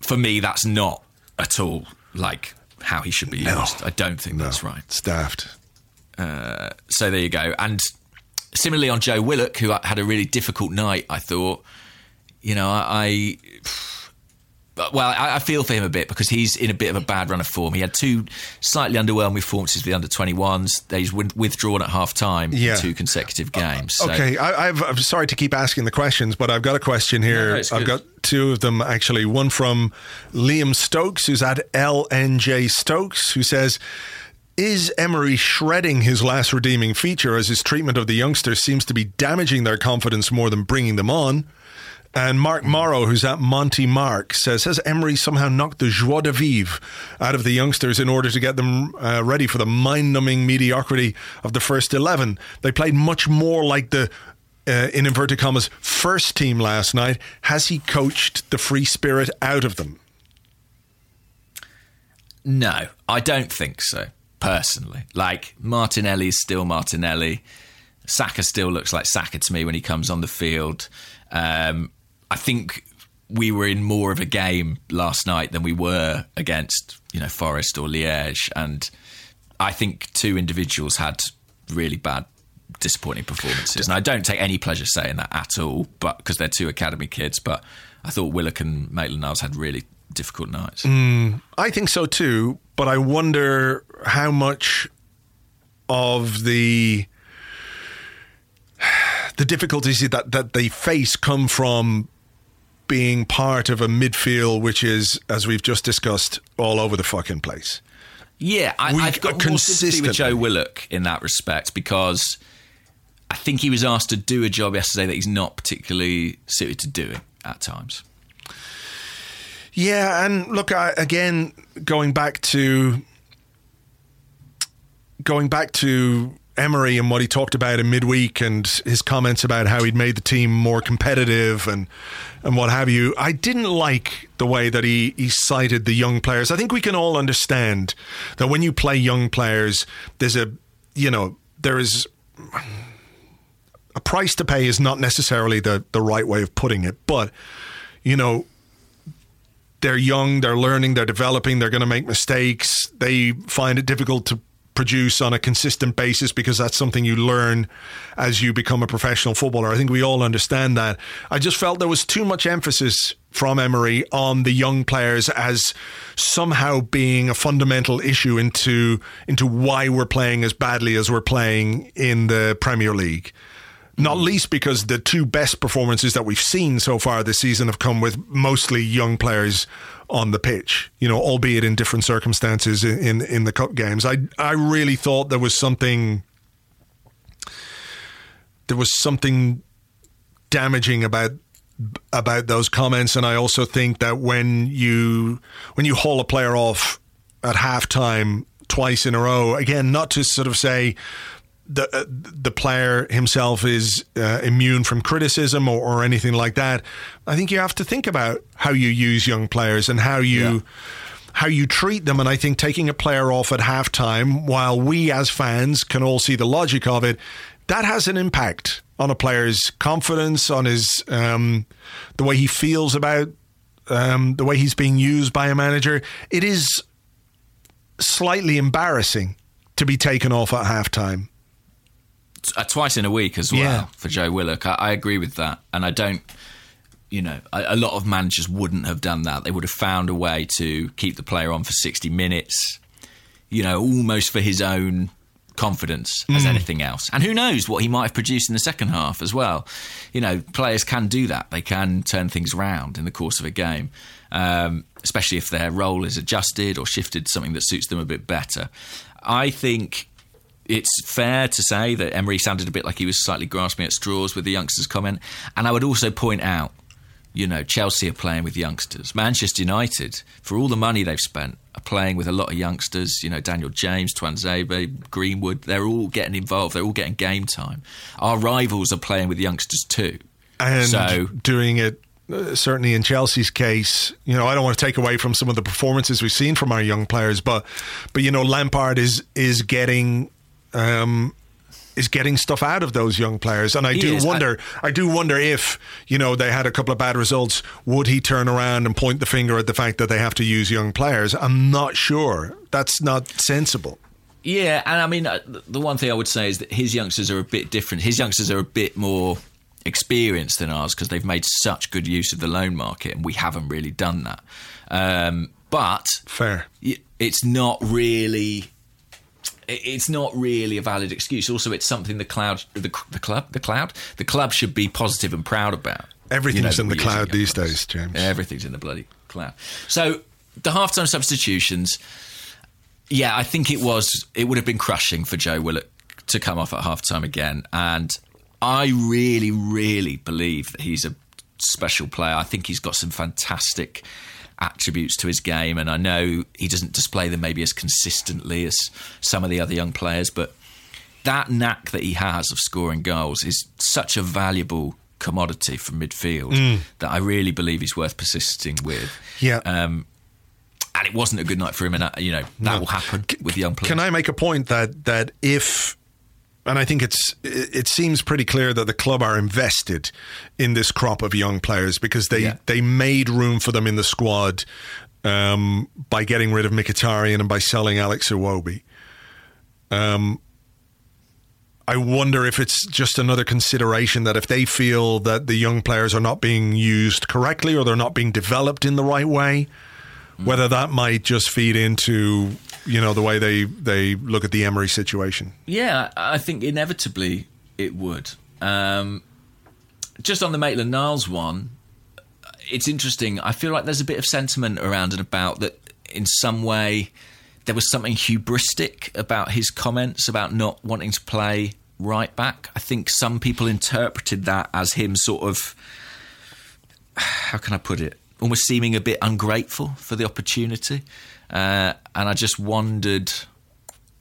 For me, that's not at all like how he should be used. I don't think that's right. Staffed. So there you go. And similarly on Joe Willock, who had a really difficult night, I thought, you know, I. I well, I, I feel for him a bit because he's in a bit of a bad run of form. He had two slightly underwhelming performances for the under 21s. He's withdrawn at half time Yeah. in two consecutive uh, uh, games. So- Okay, I, I've, I'm sorry to keep asking the questions, but I've got a question here. no, it's I've good. got two of them actually. One from Liam Stokes, who's at LNJ Stokes, who says, "Is Emery shredding his last redeeming feature as his treatment of the youngsters seems to be damaging their confidence more than bringing them on?" And Mark Morrow, who's at Monty Mark, says, Has Emery somehow knocked the joie de vivre out of the youngsters in order to get them uh, ready for the mind numbing mediocrity of the first 11? They played much more like the, uh, in inverted commas, first team last night. Has he coached the free spirit out of them? No, I don't think so, personally. Like, Martinelli is still Martinelli. Saka still looks like Saka to me when he comes on the field. Um, I think we were in more of a game last night than we were against, you know, Forest or Liège. And I think two individuals had really bad, disappointing performances. And I don't take any pleasure saying that at all, but because they're two academy kids. But I thought Willock and Maitland Niles had really difficult nights. Mm, I think so too, but I wonder how much of the the difficulties that that they face come from being part of a midfield which is, as we've just discussed, all over the fucking place. Yeah, I, I've got more sympathy with Joe. Willock in that respect because I think he was asked to do a job yesterday that he's not particularly suited to doing at times. Yeah, and look, I, again, going back to going back to Emery and what he talked about in midweek and his comments about how he'd made the team more competitive and and what have you. I didn't like the way that he he cited the young players. I think we can all understand that when you play young players, there's a you know there is a price to pay is not necessarily the the right way of putting it, but you know they're young, they're learning, they're developing, they're going to make mistakes. They find it difficult to produce on a consistent basis because that's something you learn as you become a professional footballer. I think we all understand that. I just felt there was too much emphasis from Emery on the young players as somehow being a fundamental issue into into why we're playing as badly as we're playing in the Premier League. Not least because the two best performances that we've seen so far this season have come with mostly young players on the pitch. You know, albeit in different circumstances in in, in the cup games. I I really thought there was something there was something damaging about about those comments and I also think that when you when you haul a player off at halftime twice in a row again not to sort of say the uh, the player himself is uh, immune from criticism or, or anything like that. I think you have to think about how you use young players and how you Yeah. how you treat them. And I think taking a player off at halftime, while we as fans can all see the logic of it, that has an impact on a player's confidence, on his um, the way he feels about um, the way he's being used by a manager. It is slightly embarrassing to be taken off at halftime. Uh, twice in a week as well Yeah. for Joe Willock. I, I agree with that, and I don't. You know, a, a lot of managers wouldn't have done that. They would have found a way to keep the player on for sixty minutes. You know, almost for his own confidence as anything else. And who knows what he might have produced in the second half as well. You know, players can do that. They can turn things round in the course of a game, um, especially if their role is adjusted or shifted to something that suits them a bit better. I think it's fair to say that Emery sounded a bit like he was slightly grasping at straws with the youngsters' comment. And I would also point out, you know, Chelsea are playing with youngsters. Manchester United, for all the money they've spent, are playing with a lot of youngsters. You know, Daniel James, Tuanzebe, Greenwood, they're all getting involved. They're all getting game time. Our rivals are playing with youngsters too. and so, doing it uh, certainly in Chelsea's case, you know, I don't want to take away from some of the performances we've seen from our young players, but but you know, Lampard is is getting um, is getting stuff out of those young players, and I He do is. wonder. I, do wonder if you know they had a couple of bad results, would he turn around and point the finger at the fact that they have to use young players? I'm not sure. That's not sensible. Yeah, and I mean, uh, the one thing I would say is that his youngsters are a bit different. His youngsters are a bit more experienced than ours because they've made such good use of the loan market, and we haven't really done that. Um, but Fair. it's not really. It- It's not really a valid excuse. Also, it's something the cloud, the, the club, the cloud, the club should be positive and proud about. Everything's that in the cloud these days, James. Everything's in the bloody cloud. So the halftime substitutions, yeah, I think it was. It would have been crushing for Joe Willock to come off at halftime again, and I really, really believe that he's a special player. I think he's got some fantastic attributes to his game, and I know he doesn't display them maybe as consistently as some of the other young players, but that knack that he has of scoring goals is such a valuable commodity for midfield that I really believe he's worth persisting with. Yeah. Um, and it wasn't a good night for him, and you know that will happen with young players. Can I make a point that that if and I think it's it seems pretty clear that the club are invested in this crop of young players because they Yeah. they made room for them in the squad um, by getting rid of Mkhitaryan and by selling Alex Iwobi. Um, I wonder if it's just another consideration that if they feel that the young players are not being used correctly or they're not being developed in the right way, whether that might just feed into you know the way they they look at the Emery situation. Yeah, I think inevitably it would. Um, just on the Maitland Niles one, it's interesting. I feel like there's a bit of sentiment around and about that in some way there was something hubristic about his comments about not wanting to play right back. I think some people interpreted that as him sort of how can I put it? Almost seeming a bit ungrateful for the opportunity. Uh, and I just wondered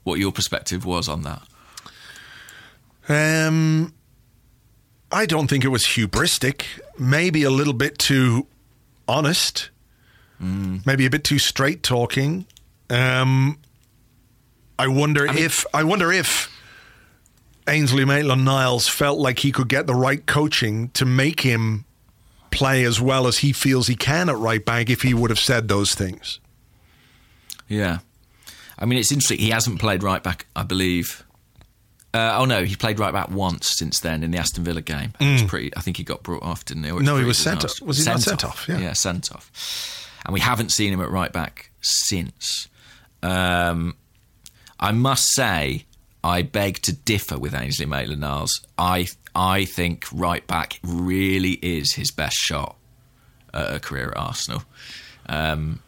what your perspective was on that. Um, I don't think it was hubristic. Maybe a little bit too honest. Mm. Maybe a bit too straight talking. Um, I wonder I mean- if I wonder if Ainsley Maitland-Niles felt like he could get the right coaching to make him play as well as he feels he can at right back if he would have said those things. Yeah. I mean, it's interesting. He hasn't played right back, I believe. Uh, oh no, he played right back once since then in the Aston Villa game. Was pretty. I think he got brought off, didn't he? Mm. No, he was sent off. Was he not sent off? Yeah. yeah, sent off. And we haven't seen him at right back since. Um, I must say, I beg to differ with Ainsley Maitland-Niles. I I think right back really is his best shot at a career at Arsenal. Um,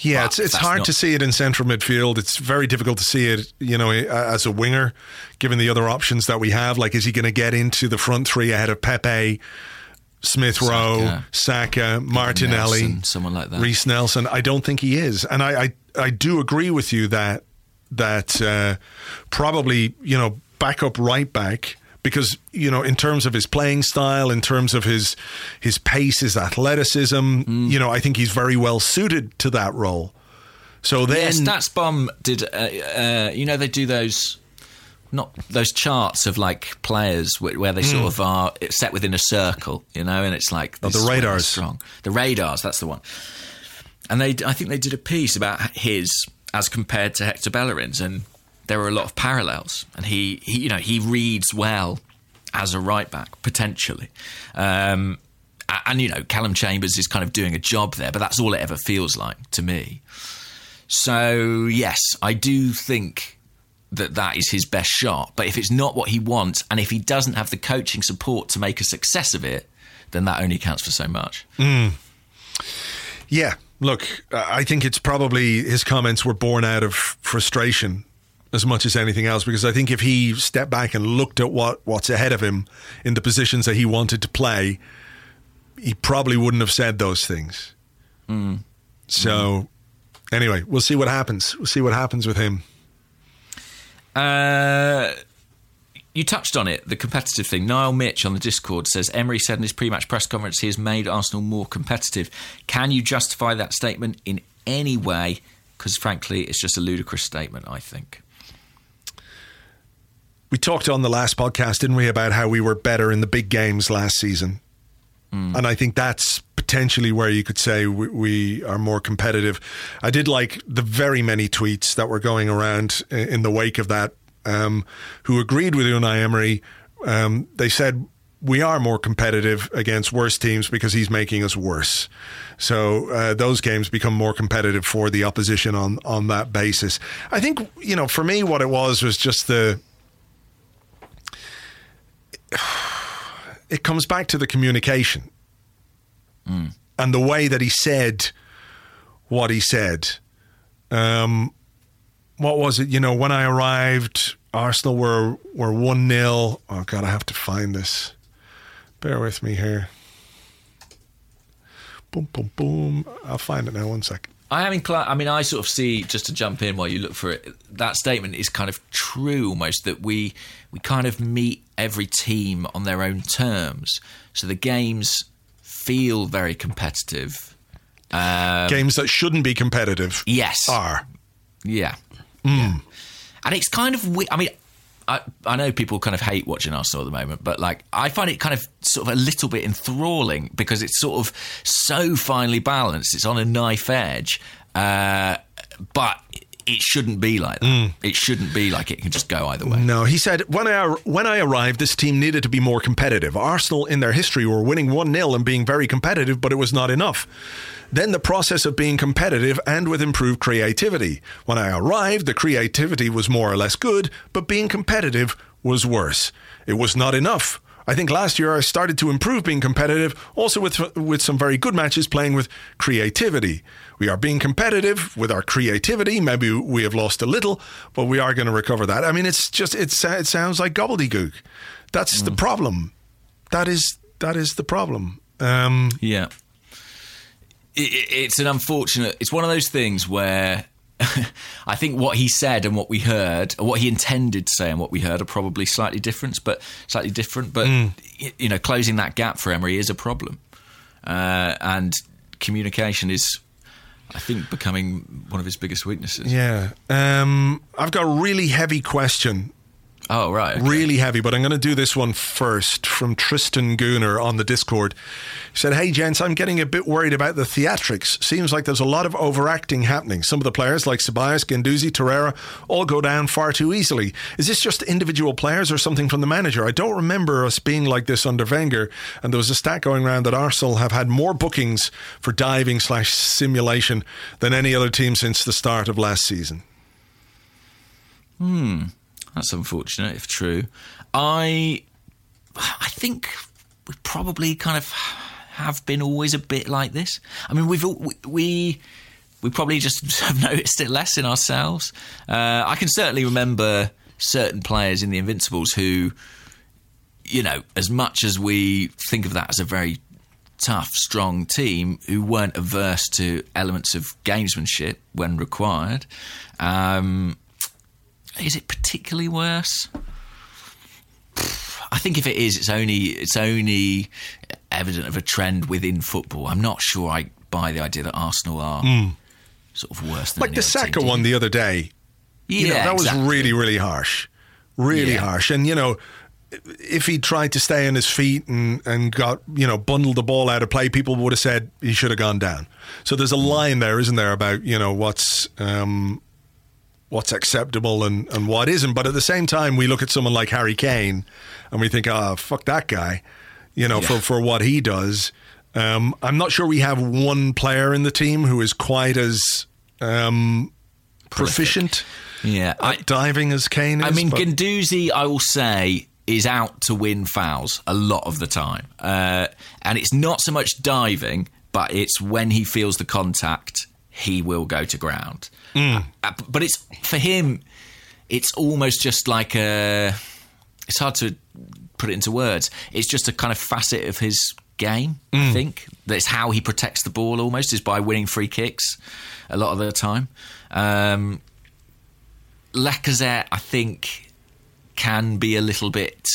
Yeah, it's it's hard not- to see it in central midfield. It's very difficult to see it, you know, as a winger, given the other options that we have. Like, is he going to get into the front three ahead of Pepe, Smith Rowe, Saka. Martinelli, Nelson, someone like that. Reiss Nelson? I don't think he is, and I I, I do agree with you that that uh, probably you know backup right back. Because you know, in terms of his playing style, in terms of his his pace, his athleticism, Mm. you know, I think he's very well suited to that role. So then, yeah, StatsBomb did. Uh, uh, you know, they do those not those charts of like players where, they sort of are set within a circle. You know, and it's like. Oh, the is radars. strong. The radars. That's the one. And they, I think they did a piece about his as compared to Hector Bellerin's, and there are a lot of parallels. And he, he you know, he reads well as a right back potentially. Um, and you know, Callum Chambers is kind of doing a job there, but that's all it ever feels like to me. So yes, I do think that that is his best shot. But if it's not what he wants, and if he doesn't have the coaching support to make a success of it, then that only counts for so much. yeah, look, I think it's probably his comments were born out of frustration as much as anything else. Because I think if he stepped back and looked at what what's ahead of him in the positions that he wanted to play, he probably wouldn't have said those things. So, anyway, we'll see what happens. We'll see what happens with him. Uh, you touched on it, the competitive thing. Niall Mitch on the Discord says Emery said in his pre-match press conference he has made Arsenal more competitive. Can you justify that statement in any way? Because frankly, it's just a ludicrous statement. I think. We talked on the last podcast, didn't we, about how we were better in the big games last season. And I think that's potentially where you could say we, we are more competitive. I did like the very many tweets that were going around in the wake of that um, who agreed with Unai Emery. Um, they said we are more competitive against worse teams because he's making us worse. So uh, those games become more competitive for the opposition on on that basis. I think you know for me what it was was just the it comes back to the communication and the way that he said what he said. Um, what was it? You know, when I arrived, Arsenal were were one 0 Oh God, I have to find this. Bear with me here. Boom, boom, boom. I'll find it now. One second. I am inclined. I mean, I sort of see just to jump in while you look for it. That statement is kind of true, almost that we we kind of meet every team on their own terms. So the games feel very competitive. Um, Games that shouldn't be competitive yes, are. yeah. yeah. And it's kind of. we- I mean, I I know people kind of hate watching Arsenal at the moment, but like I find it kind of sort of a little bit enthralling because it's sort of so finely balanced. It's on a knife edge, uh, but it shouldn't be like that. Mm. It shouldn't be like it can just go either way. No, he said, when I, when I arrived, this team needed to be more competitive. Arsenal, in their history, were winning 1 0 and being very competitive, but it was not enough. Then the process of being competitive and with improved creativity. When I arrived, the creativity was more or less good, but being competitive was worse. It was not enough. I think last year I started to improve being competitive, also with with some very good matches playing with creativity. We are being competitive with our creativity. Maybe we have lost a little, but we are going to recover that. I mean, it's just it's it sounds like gobbledygook. That's the problem. That is that is the problem. Um, Yeah. It, it- it's an unfortunate. It's one of those things where I think what he said and what we heard, or what he intended to say and what we heard, are probably slightly different. But slightly different. But y- you know, closing that gap for Emery is a problem, uh, and communication is, I think, becoming one of his biggest weaknesses. yeah, um, I've got a really heavy question Oh right. okay. really heavy, but I'm going to do this one first from Tristan Gooner on the Discord. He said, Hey, gents, I'm getting a bit worried about the theatrics. Seems like there's a lot of overacting happening. Some of the players, like Ceballos, Guendouzi, Torreira, all go down far too easily. Is this just individual players or something from the manager? I don't remember us being like this under Wenger, and there was a stat going around that Arsenal have had more bookings for diving slash simulation than any other team since the start of last season. Hmm. That's unfortunate, if true. I, I think we probably kind of have been always a bit like this. I mean, we've we we, probably just have noticed it less in ourselves. Uh, I can certainly remember certain players in the Invincibles who, you know, as much as we think of that as a very tough, strong team who weren't averse to elements of gamesmanship when required. Um, is it particularly worse? I think if it is, it's only it's only evident of a trend within football. I'm not sure I buy the idea that Arsenal are sort of worse than Like the other team, Saka one the other day. Yeah, you know, that exactly. was really, really harsh. Really Yeah. harsh. And, you know, if he tried to stay on his feet and, and got, you know, bundled the ball out of play, people would have said he should have gone down. So there's a Mm. line there, isn't there, about, you know, what's um, what's acceptable and, and what isn't. But at the same time, we look at someone like Harry Kane and we think, oh, fuck that guy, you know, for, for what he does. Um, I'm not sure we have one player in the team who is quite as um, proficient Yeah, at I, diving as Kane is. I mean, but- Guendouzi, I will say, is out to win fouls a lot of the time. Uh, and it's not so much diving, but it's when he feels the contact, he will go to ground. Uh, but it's for him, it's almost just like a. It's hard to put it into words. It's just a kind of facet of his game. I think that's how he protects the ball. Almost is by winning free kicks a lot of the time. Um, Lacazette, I think, can be a little bit.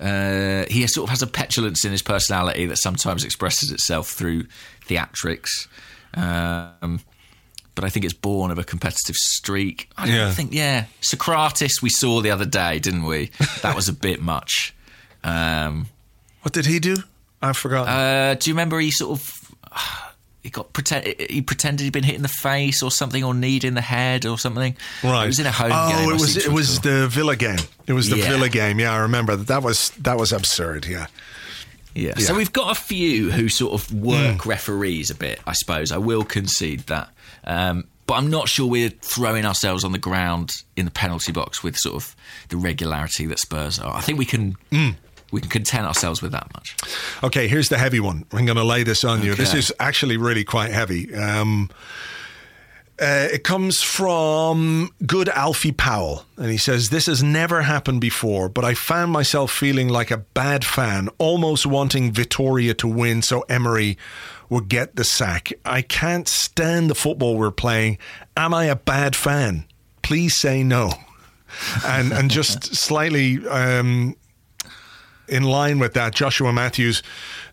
Uh, he sort of has a petulance in his personality that sometimes expresses itself through theatrics. Um, but I think it's born of a competitive streak. I don't Yeah. think, yeah. Sokratis, we saw the other day, didn't we? That was a bit much. Um, what did he do? I've forgotten. uh, do you remember he sort of he got pretend he pretended he'd been hit in the face or something or kneed in the head or something? right. It was in a home oh, game. I it was it was the Villa game. It was the Yeah. Villa game. Yeah, I remember that. That was that was absurd. Yeah. Yeah. Yeah. So we've got a few who sort of work referees a bit, I suppose. I will concede that. Um, but I'm not sure we're throwing ourselves on the ground in the penalty box with sort of the regularity that Spurs are. I think we can we can content ourselves with that much. Okay, here's the heavy one. I'm going to lay this on you. This is actually really quite heavy. Um, uh, it comes from good Alfie Powell, and he says, This has never happened before, but I found myself feeling like a bad fan, almost wanting Vitória to win so Emery would get the sack. I can't stand the football we're playing. Am I a bad fan? Please say no. And, and just slightly um, in line with that, Joshua Matthews,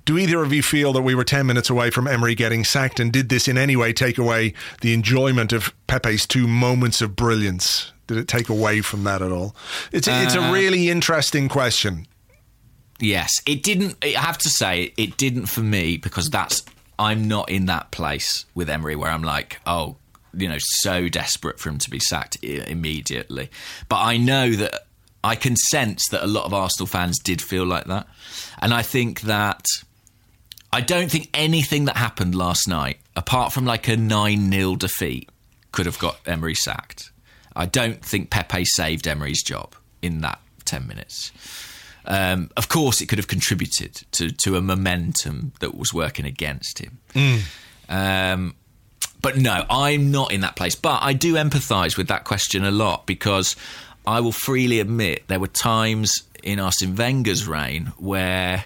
do either of you feel that we were 10 minutes away from Emery getting sacked? And did this in any way take away the enjoyment of Pepe's two moments of brilliance? Did it take away from that at all? It's, a it's a uh, really interesting question. Yes, it didn't. I have to say, it didn't for me because that's I'm not in that place with Emery where I'm like, oh, you know, so desperate for him to be sacked I- immediately. But I know that I can sense that a lot of Arsenal fans did feel like that. And I think that I don't think anything that happened last night, apart from like a 9 0 defeat, could have got Emery sacked. I don't think Pepe saved Emery's job in that 10 minutes. Um, of course, it could have contributed to, to a momentum that was working against him. Um, but no, I'm not in that place. But I do empathise with that question a lot because I will freely admit there were times in Arsene Wenger's reign where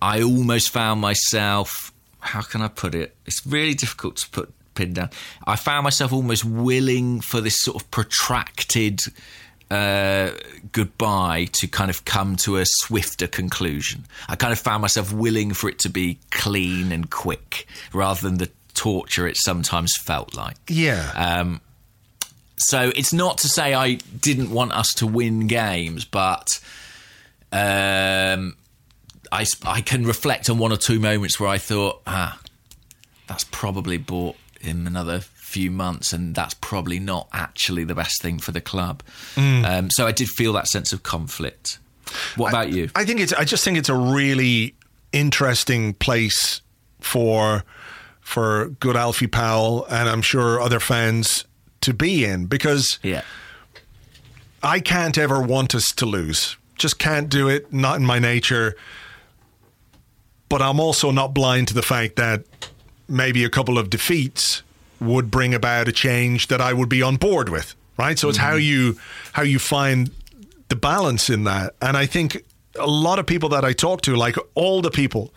I almost found myself. How can I put it? It's really difficult to put pin down. I found myself almost willing for this sort of protracted uh, goodbye to kind of come to a swifter conclusion. I kind of found myself willing for it to be clean and quick rather than the torture it sometimes felt like. Yeah. Um, so it's not to say I didn't want us to win games, but um, I, I can reflect on one or two moments where I thought, ah, that's probably bought him another few months, and that's probably not actually the best thing for the club. Um, so I did feel that sense of conflict. What about you? I think it's. I just think it's a really interesting place for for good Alfie Powell and I'm sure other fans to be in because yeah. I can't ever want us to lose. Just can't do it. Not in my nature. But I'm also not blind to the fact that maybe a couple of defeats would bring about a change that I would be on board with. Right. So it's how mm-hmm. you how you find the balance in that. And I think a lot of people that I talk to, like all the people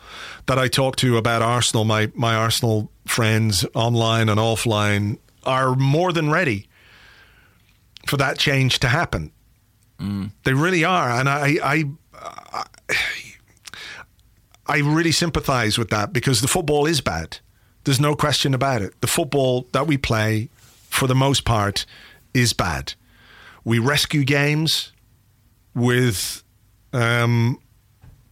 that I talk to about Arsenal, my my Arsenal friends online and offline, are more than ready for that change to happen. Mm. They really are, and I, I, I, I really sympathise with that because the football is bad. There's no question about it. The football that we play, for the most part, is bad. We rescue games with um,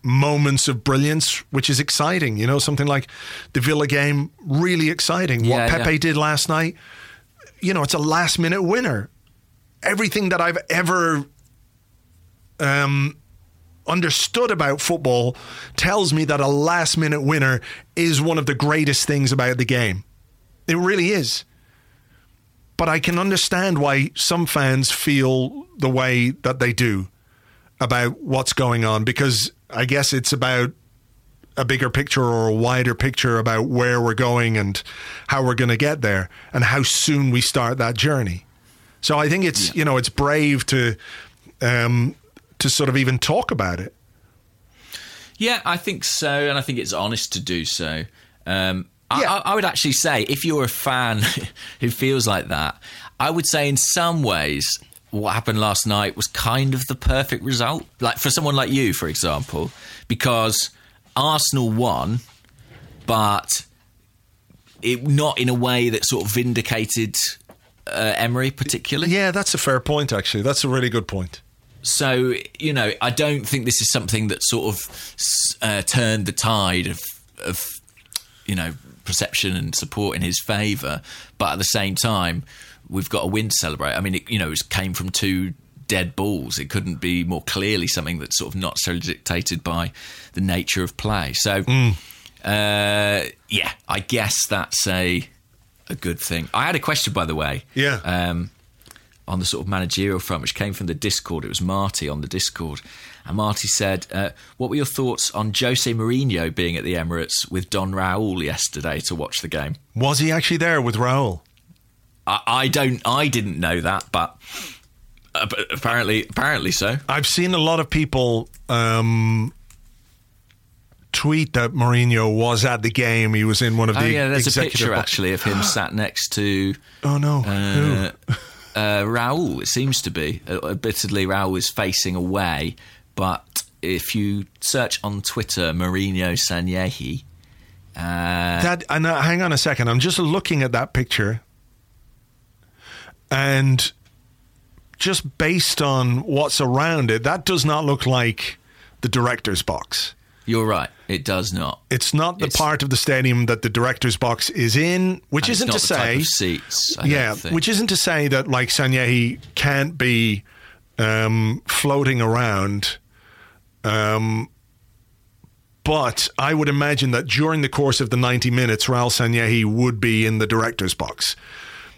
moments of brilliance, which is exciting. You know, something like the Villa game, really exciting. Yeah, what Pepe yeah. did last night, you know, it's a last minute winner. Everything that I've ever um, understood about football tells me that a last minute winner is one of the greatest things about the game. It really is. But I can understand why some fans feel the way that they do about what's going on because I guess it's about a bigger picture or a wider picture about where we're going and how we're going to get there and how soon we start that journey. So I think it's you know it's brave to um, to sort of even talk about it. Yeah, I think so, and I think it's honest to do so. Um, I, Yeah. I, I would actually say, if you're a fan who feels like that, I would say in some ways what happened last night was kind of the perfect result. Like for someone like you, for example, because Arsenal won, but it not in a way that sort of vindicated uh, Emery particularly. Yeah, that's a fair point. Actually, that's a really good point. So you know, I don't think this is something that sort of uh, turned the tide of, of you know perception and support in his favour. But at the same time, we've got a win to celebrate. I mean, it, you know, it came from two dead balls. It couldn't be more clearly something that's sort of not so dictated by the nature of play. So, uh, yeah, I guess that's a a good thing. I had a question, by the way Yeah. um, on the sort of managerial front, which came from the Discord. It was Marty on the Discord. And Marty said, uh, What were your thoughts on Jose Mourinho being at the Emirates with Don Raul yesterday to watch the game? Was he actually there with Raul? I, I don't, I didn't know that, but uh, apparently, apparently so. I've seen a lot of people um, tweet that Mourinho was at the game. He was in one of the Oh yeah, there's a picture actually of him sat next to Oh no! uh, Who? uh, Raul. It seems to be. Uh, admittedly, Raul is facing away, but if you search on Twitter, Mourinho Sanllehi, uh, That and uh, hang on a second. I'm just looking at that picture, and just based on what's around it, that does not look like the director's box. You're right. It does not. It's not the It's- part of the stadium that the director's box is in, which isn't to say of seats. I yeah, which isn't to say that like Sanllehi can't be um, floating around. Um, but I would imagine that during the course of the 90 minutes, Raul Sanllehi would be in the director's box.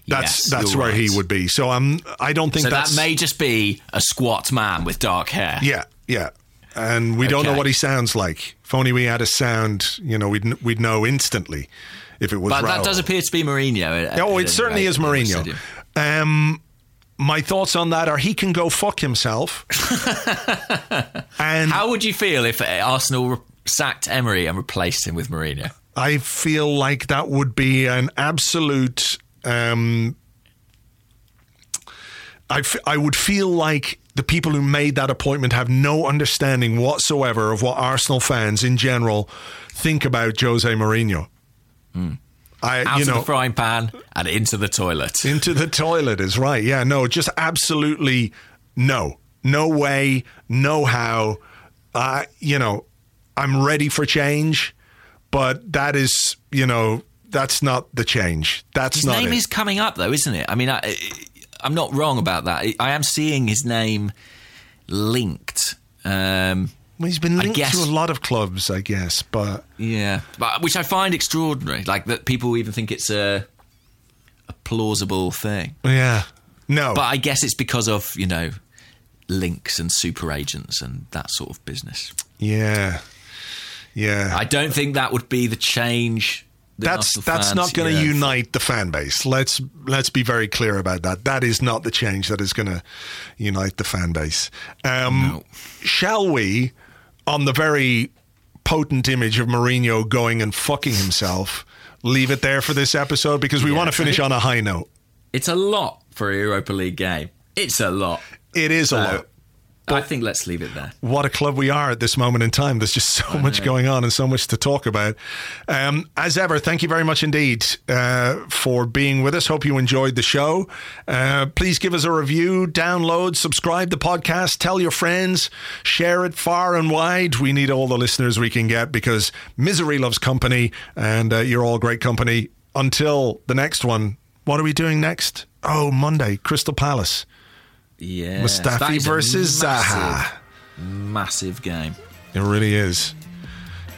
That's Yes, that's where he would be. So I'm. I don't think so that may just be a squat man with dark hair. yeah, yeah. And we don't know what he sounds like. If only we had a sound, you know, we'd we'd know instantly if it was. But that does appear to be Mourinho. at- Oh, it certainly any is Mourinho. Um, my thoughts on that are he can go fuck himself. and How would you feel if Arsenal sacked Emery and replaced him with Mourinho? I feel like that would be an absolute. Um, I, f- I would feel like the people who made that appointment have no understanding whatsoever of what Arsenal fans in general think about Jose Mourinho. I, Out you of the frying pan and into the toilet. Into the toilet is right. Yeah, no, just absolutely no. No way, no how. Uh, you know, I'm ready for change, but that is, you know, that's not the change. That's His not name it. is coming up, though, isn't it? I mean, I, I'm not wrong about that. I am seeing his name linked. Um, Well, he's been linked guess- to a lot of clubs, I guess, but yeah, but which I find extraordinary. Like that people even think it's a a plausible thing. yeah, no. But I guess it's because of you know links and super agents and that sort of business. yeah, yeah. I don't think that would be the change. That that's that's fans- not going to yeah. unite the fan base. Let's let's be very clear about that. That is not the change that is going to unite the fan base. Um, No. Shall we, on the very potent image of Mourinho going and fucking himself, leave it there for this episode because we Yeah. want to finish on a high note. It's a lot for a Europa League game. It's a lot. It is a So, lot. I think let's leave it there. what a club we are at this moment in time. There's just so much going on and so much to talk about. Um, as ever, thank you very much indeed uh, for being with us. Hope you enjoyed the show. Uh, please give us a review, download, subscribe the podcast, tell your friends, share it far and wide. We need all the listeners we can get because misery loves company, and uh, you're all great company. Until the next one, what are we doing next? Oh, Monday, Crystal Palace. Yeah, Mustafi that is a versus massive, Zaha. Massive game. It really is.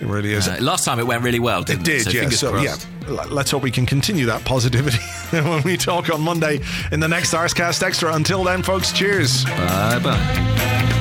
It really is. Uh, last time it went really well, It didn't it? did, So yeah. So, crossed. yeah, let's hope we can continue that positivity when we talk on Monday in the next Arscast Extra. Until then, folks, cheers. Bye bye.